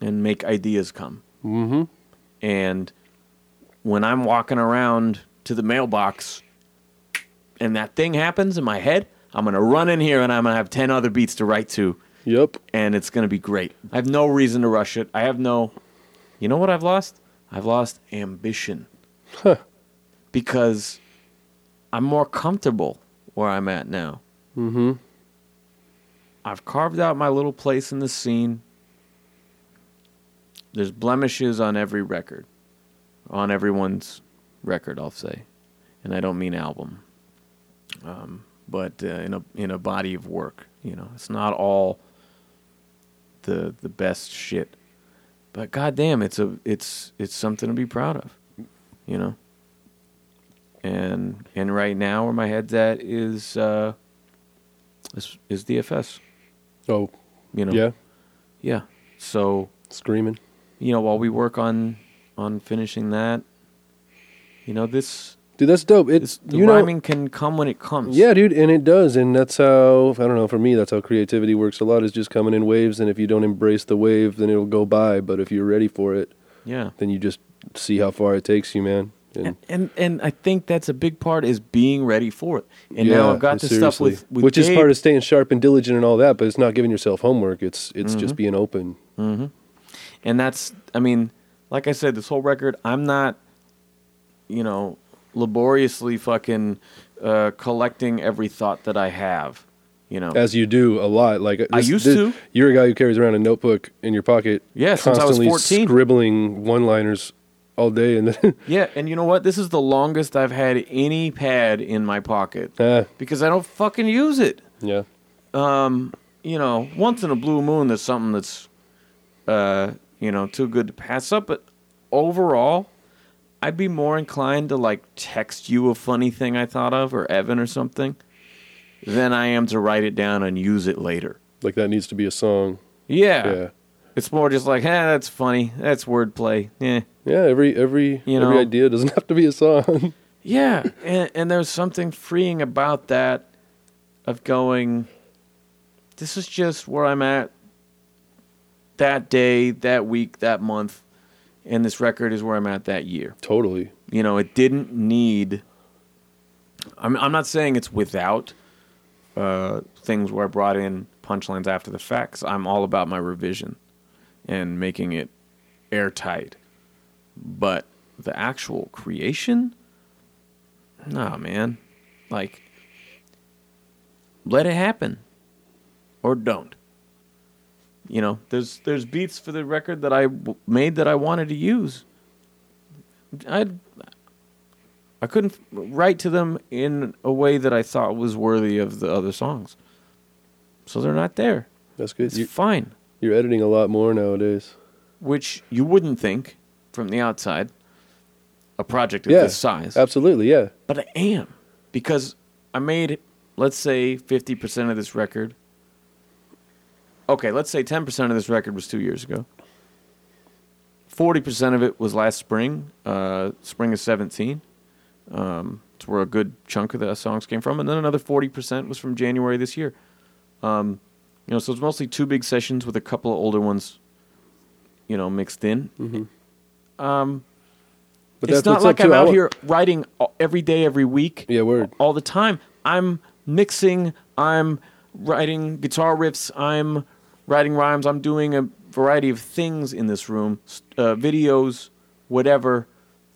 and make ideas come. Mm-hmm. And when I'm walking around to the mailbox and that thing happens in my head, I'm going to run in here and I'm going to have 10 other beats to write to Yep. and it's going to be great. I have no reason to rush it. I have no You know what I've lost? I've lost ambition. Huh. Because I'm more comfortable where I'm at now. Mm-hmm. I've carved out my little place in the scene. There's blemishes on every record, on everyone's record, I'll say, and I don't mean album, um, but uh, in a in a body of work. You know, it's not all the the best shit, but goddamn, it's a it's it's something to be proud of, you know. And and right now, where my head's at is uh, is is DFS. Oh, You know. yeah, Yeah. So screaming. you know, while we work on on finishing that, you know, this Dude, that's dope. this It's the you know, rhyming can come when it comes. Yeah, dude, and it does, and that's how I don't know. For me, that's how creativity works. A lot is just coming in waves, and if you don't embrace the wave, then it'll go by. But if you're ready for it, Yeah. then you just see how far it takes you, man. And, And, and and I think that's a big part is being ready for it. And now I've got this stuff with, with which is part of staying sharp and diligent and all that. But it's not giving yourself homework. It's it's Mm-hmm. just being open. and that's I mean, like I said, this whole record, I'm not, you know, laboriously fucking uh, collecting every thought that I have. You know, As you do a lot. Like I used this- to. You're a guy who carries around a notebook in your pocket. Yeah, since I was constantly 14. scribbling one-liners all day, and then yeah, and you know what? This is the longest I've had any pad in my pocket ah, because I don't fucking use it. yeah, Um, you know, once in a blue moon, there's something that's, uh, you know, too good to pass up. But overall, I'd be more inclined to like text you a funny thing I thought of or Evan or something than I am to write it down and use it later. like that needs to be a song. Yeah. Yeah. It's more just like, hey, that's funny. That's wordplay. Yeah. Yeah, every every You every know- idea doesn't have to be a song. Yeah. and, and there's something freeing about that of going, this is just where I'm at that day, that week, that month. And this record is where I'm at that year. totally. You know, it didn't need. I'm, I'm not saying it's without uh, things where I brought in punchlines after the facts. I'm all about my revision and making it airtight. But the actual creation, nah, man. Like, let it happen, or don't. You know, there's there's beats for the record that I w- made that I wanted to use. I I couldn't write to them in a way that I thought was worthy of the other songs. So they're not there. That's good. It's You, fine. you're editing a lot more nowadays. Which you wouldn't think from the outside, a project of Yeah, this size. Absolutely, yeah. But I am. Because I made, let's say, 50% of this record. Okay, let's say 10% of this record was two years ago. 40% of it was last spring, uh, spring of 17. Um, it's where a good chunk of the songs came from. And then another 40% was from January this year. Um, you know, so it's mostly two big sessions with a couple of older ones, you know, mixed in. Um, But it's that's not like. I'm out here writing every day, every week, Yeah, word. all the time. I'm mixing. I'm writing guitar riffs. I'm writing rhymes. I'm doing a variety of things in this room, uh, videos, whatever.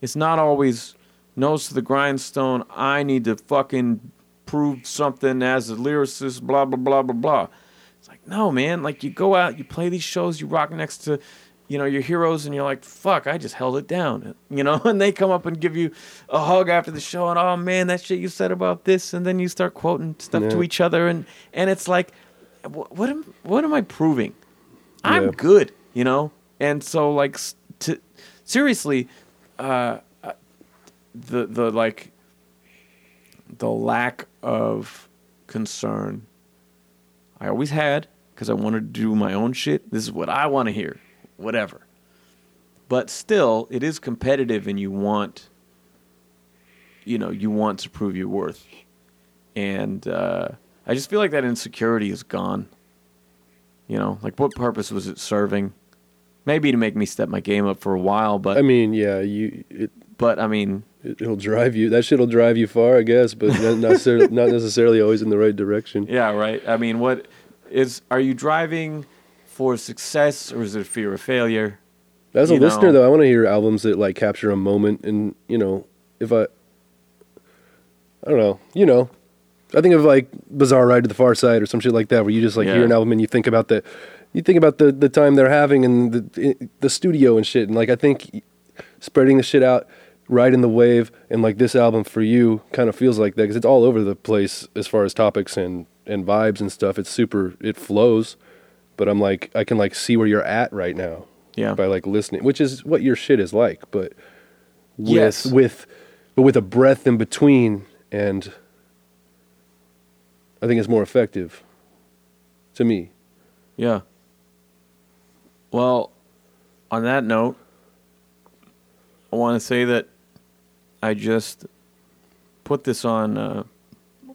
It's not always nose to the grindstone. I need to fucking prove something as a lyricist. Blah blah blah blah blah. It's like no, man. Like you go out, you play these shows, you rock next to, you know, your heroes, and you're like, fuck, I just held it down, you know. And they come up and give you a hug after the show, and oh man, that shit you said about this, and then you start quoting stuff to each other, and and it's like, what am what am I proving? I'm Yeah. good, you know. And so like to seriously, uh, uh, the the like the lack of concern I always had because I wanted to do my own shit. This is what I want to hear, whatever. But still, it is competitive, and you want, you know, you want to prove your worth. And uh, I just feel like that insecurity is gone. You know, like what purpose was it serving? Maybe to make me step my game up for a while, but I mean, yeah, you it, but I mean, it it'll drive you. That shit'll drive you far, I guess, but not necessarily, not necessarily always in the right direction. Yeah, right. I mean, what is are you driving for success or is it fear of failure? As a you listener, know. though, I want to hear albums that like capture a moment, and you know, if I, I don't know, you know, I think of like Bizarre Ride II the Pharcyde or some shit like that, where you just like Yeah. hear an album and you think about the, you think about the the time they're having and the the studio and shit, and like I think spreading the shit out, riding the wave, and like this album for you kind of feels like that because it's all over the place as far as topics and and vibes and stuff. It's super, it flows, but I'm like I can like see where you're at right now, Yeah. by like listening, which is what your shit is like, but with Yes. with but with a breath in between and I think it's more effective to me. Yeah. Well, on that note, I want to say that I just put this on uh,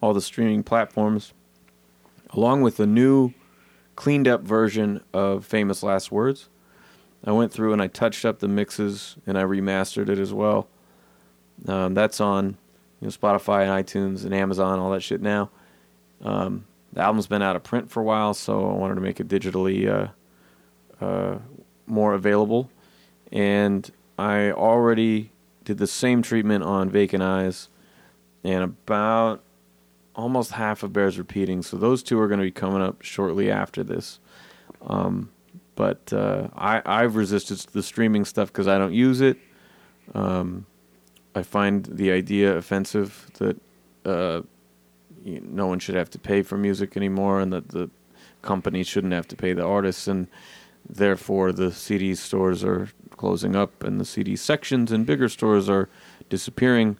all the streaming platforms, along with a new, cleaned up version of Famous Last Words. I went through and I touched up the mixes and I remastered it as well. Um, that's on you know, Spotify and iTunes and Amazon, all that shit now. Um, the album's been out of print for a while, so I wanted to make it digitally uh, uh, more available. And I already did the same treatment on Vacant Eyes, and about almost half of Bears Repeating. So those two are going to be coming up shortly after this. Um, but uh, I, I've resisted the streaming stuff because I don't use it. Um, I find the idea offensive that uh, you no one should have to pay for music anymore, and that the companies shouldn't have to pay the artists, and therefore the CD stores are closing up, and the CD sections and bigger stores are disappearing.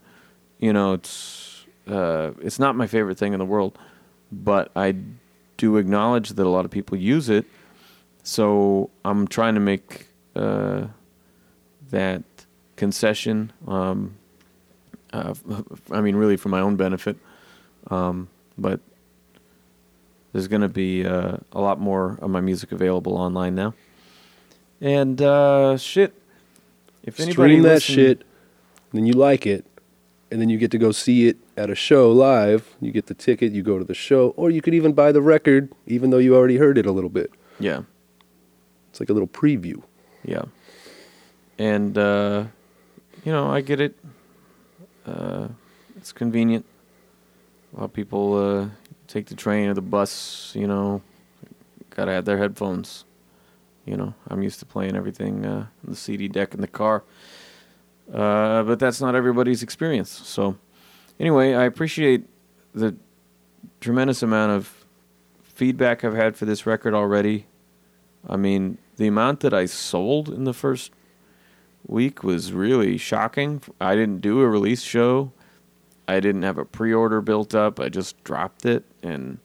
You know, it's uh, it's not my favorite thing in the world, but I do acknowledge that a lot of people use it. So I'm trying to make uh, that concession. Um, uh, I mean, really for my own benefit. Um, but there's going to be uh, a lot more of my music available online now. And uh, shit, if anybody Stream that listen- shit, then you like it, and then you get to go see it at a show live. You get the ticket, you go to the show, or you could even buy the record, even though you already heard it a little bit. yeah, It's like a little preview. yeah, and uh, you know, I get it. Uh, it's convenient. A lot of people uh, take the train or the bus. You know, gotta have their headphones. You know, I'm used to playing everything uh, on the CD deck in the car. Uh, but that's not everybody's experience. So, anyway, I appreciate the tremendous amount of feedback I've had for this record already. I mean, the amount that I sold in the first week was really shocking. I didn't do a release show. I didn't have a pre-order built up. I just dropped it and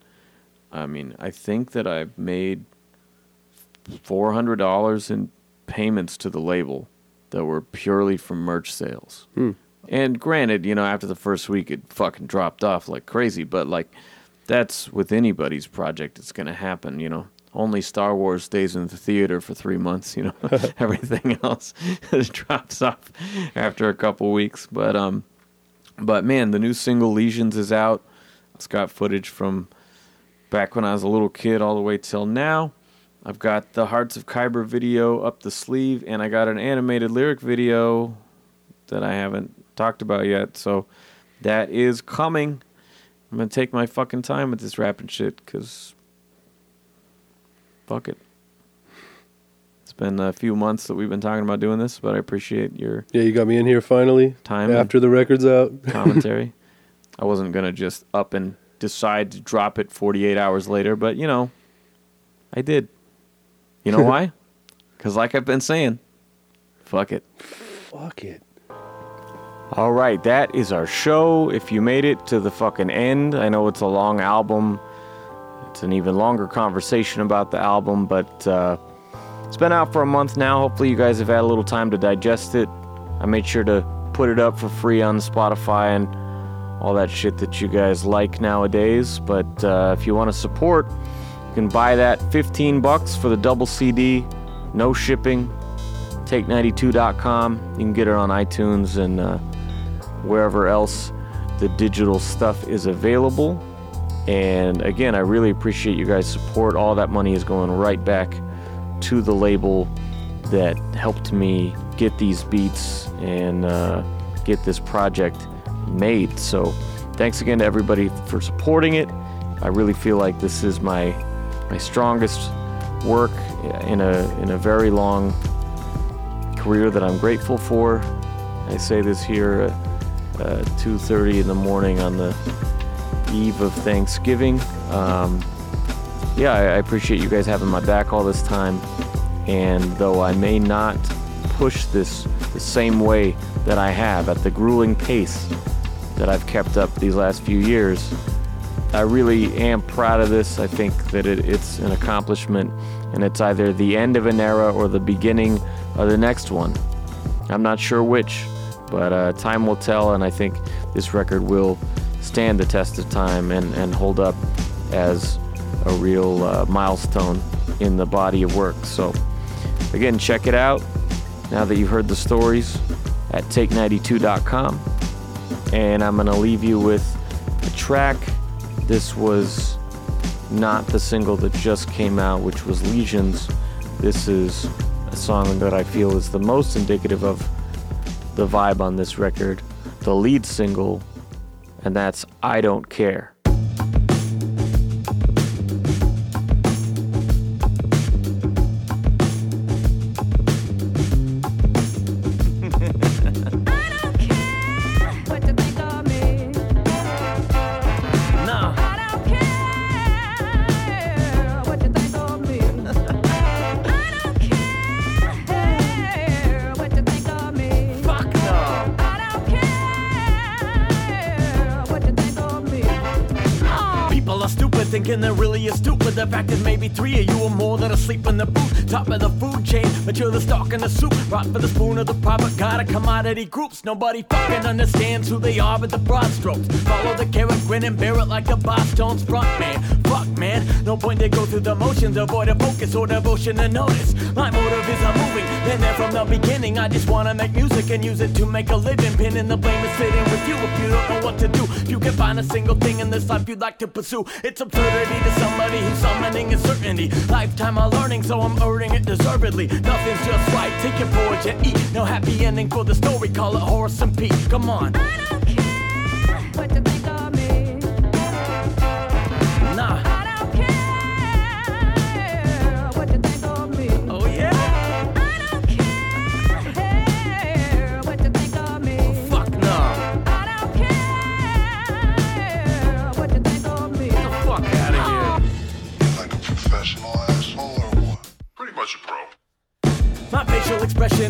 I mean, I think that I've made $400 in payments to the label that were purely from merch sales. And granted, you know, after the first week it fucking dropped off like crazy, but like that's with anybody's project it's going to happen, you know. Only Star Wars stays in the theater for 3 months, you know. Everything else drops off after a couple weeks, but um but man, the new single Lesions is out. It's got footage from back when I was a little kid all the way till now. I've got the Hearts of Kyber video up the sleeve, and I got an animated lyric video that I haven't talked about yet. So that is coming. I'm gonna take my fucking time with this rapping shit, cause fuck it. It's been a few months that we've been talking about doing this, but I appreciate your Yeah, you got me in here finally. Time. after the record's out. commentary. I wasn't gonna just up and decide to drop it 48 hours later, but you know, I did. You know why? Because like I've been saying, fuck it. Fuck it. All right, that is our show. If you made it to the fucking end, I know it's a long album. It's an even longer conversation about the album, but uh, it's been out for a month now. Hopefully, you guys have had a little time to digest it. I made sure to put it up for free on Spotify and all that shit that you guys like nowadays. But uh, if you want to support, you can buy that 15 bucks for the double CD, no shipping. Take92.com. You can get it on iTunes and uh, wherever else the digital stuff is available. And again, I really appreciate you guys' support. All that money is going right back to the label that helped me get these beats and uh, get this project made. So, thanks again to everybody for supporting it. I really feel like this is my my strongest work in a in a very long career that I'm grateful for. I say this here at uh, 2:30 in the morning on the eve of Thanksgiving. Um, yeah, I, appreciate you guys having my back all this time, And though I may not push this the same way that I have at the grueling pace that I've kept up these last few years, I really am proud of this. I think that it, it's an accomplishment, and it's either the end of an era or the beginning of the next one. I'm not sure which, but uh, time will tell, and I think this record will stand the test of time and, and hold up as a real uh, milestone in the body of work. So, again, check it out now that you've heard the stories at take92.com. And I'm going to leave you with a track. This was not the single that just came out, which was Legions. This is a song that I feel is the most indicative of the vibe on this record, the lead single, and that's I Don't Care. Asleep in the booth, Top of the food chain, but you're the stock in the soup. Brought for the spoon of the God of commodity groups. Nobody fucking understands who they are with the broad strokes. Follow the carrot, grin and bear it like a boss Stones front man. Fuck man, no point to go through the motions. Avoid a focus or devotion to notice. My motive is I'm moving, been there from the beginning. I just wanna make music and use it to make a living. Pinning the blame is sitting with you if you don't know what to do. If you can find a single thing in this life you'd like to pursue, it's absurdity to somebody who's summoning uncertainty. Lifetime of learning, so I'm earning it deservedly. Nothing's just right, take your porridge and eat. No happy ending for the story, call it Horace and Pete. Come on. Nah.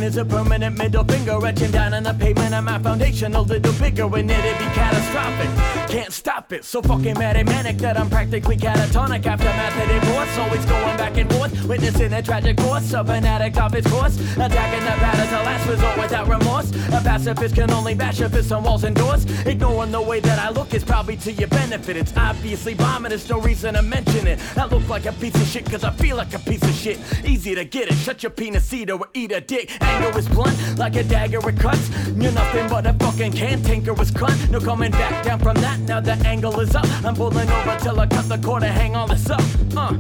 Is a permanent middle finger etching down on the pavement of my foundation a little bigger and it'd be catastrophic. Can't stop it, so fucking mad and manic that I'm practically catatonic after method divorce. Always going back and forth, witnessing a tragic course of an addict off his course. Attacking the as a last resort without remorse. A pacifist can only bash if it's on walls and doors. Ignoring the way that I look is probably to your benefit. It's obviously there's no reason to mention it. I look like a piece of shit cause I feel like a piece of shit. Easy to get it, shut your penis either or eat a dick. Anger is blunt, like a dagger it cuts. You're nothing but a fucking cantankerous cunt. No coming back down from that, now the angle is up. I'm pulling over till I cut the cord and hang all this up. Uh.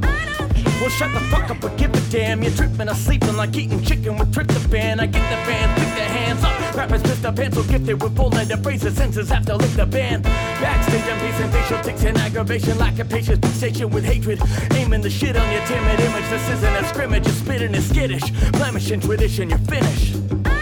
Well, shut the fuck up or give a damn. You're tripping or sleeping like eating chicken with tryptophan. I get the band, pick their hands up. Rappers pants, so gifted with full letter phrases. Senses have to lick the band. Backstage, I'm facing tics and aggravation. Lack of patience, fixation with hatred. Aiming the shit on your timid image. This isn't a scrimmage, you're spitting is skittish. Blemish in tradition, you're finished.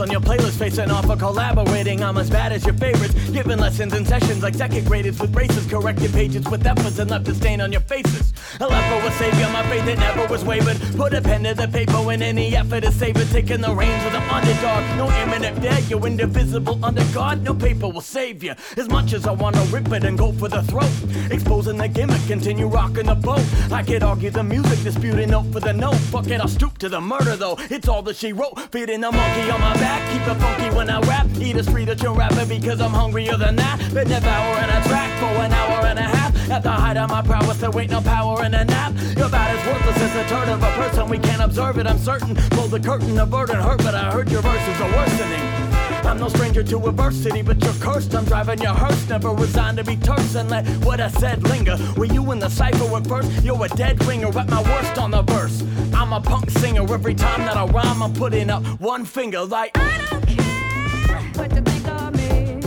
On your playlist, facing off or collaborating. I'm as bad as your favorites, giving lessons in sessions like second graders with braces, corrected pages with efforts and left a stain on your faces. A leper was savior, my faith it never was wavered. Put a pen to the paper in any effort to save it, taking the reins of the underdog. No imminent you're indivisible under God. No paper will save you. As much as I wanna rip it and go for the throat, exposing the gimmick, continue rocking the boat. I could argue the music, disputing note for the note. Fuck it, I'll stoop to the murder though. It's all that she wrote. Feeding the monkey on my back, keep it funky when I rap. Eat a street at your rapper because I'm hungrier than that. Been devouring a track for an hour and a half. At the height of my prowess, there ain't no power in a nap. You're about as worthless as a turd of a person. We can't observe it, I'm certain. Pull the curtain, the burden hurt, but I heard your verses are worsening. I'm no stranger to adversity, but you're cursed. I'm driving your hearse, never resigned to be terse and let what I said linger. Were you in the cipher at first? You're a dead ringer at my worst on the verse. I'm a punk singer. Every time that I rhyme, I'm putting up one finger like I don't care what you think of me.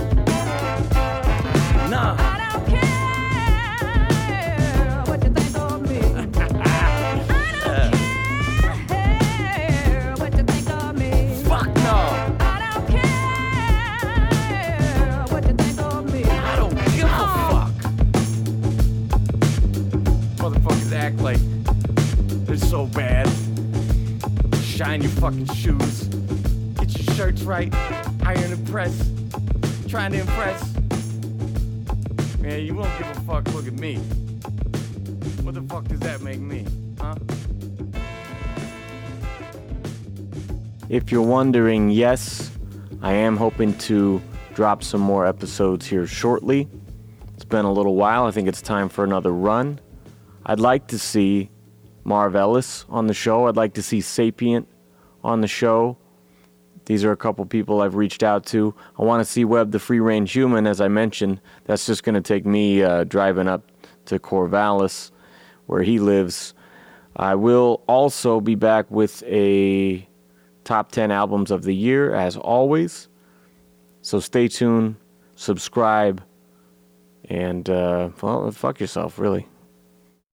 Nah. Act like they're so bad. Shine your fucking shoes. Get your shirts right. Iron and press. Trying to impress. Man, you won't give a fuck. Look at me. What the fuck does that make me? Huh? If you're wondering, yes, I am hoping to drop some more episodes here shortly. It's been a little while. I think it's time for another run. I'd like to see Marv Ellis on the show. I'd like to see Sapient on the show. These are a couple people I've reached out to. I want to see Webb the Free Range Human, as I mentioned. That's just going to take me uh, driving up to Corvallis, where he lives. I will also be back with a top 10 albums of the year, as always. So stay tuned, subscribe, and, uh, well, fuck yourself, really.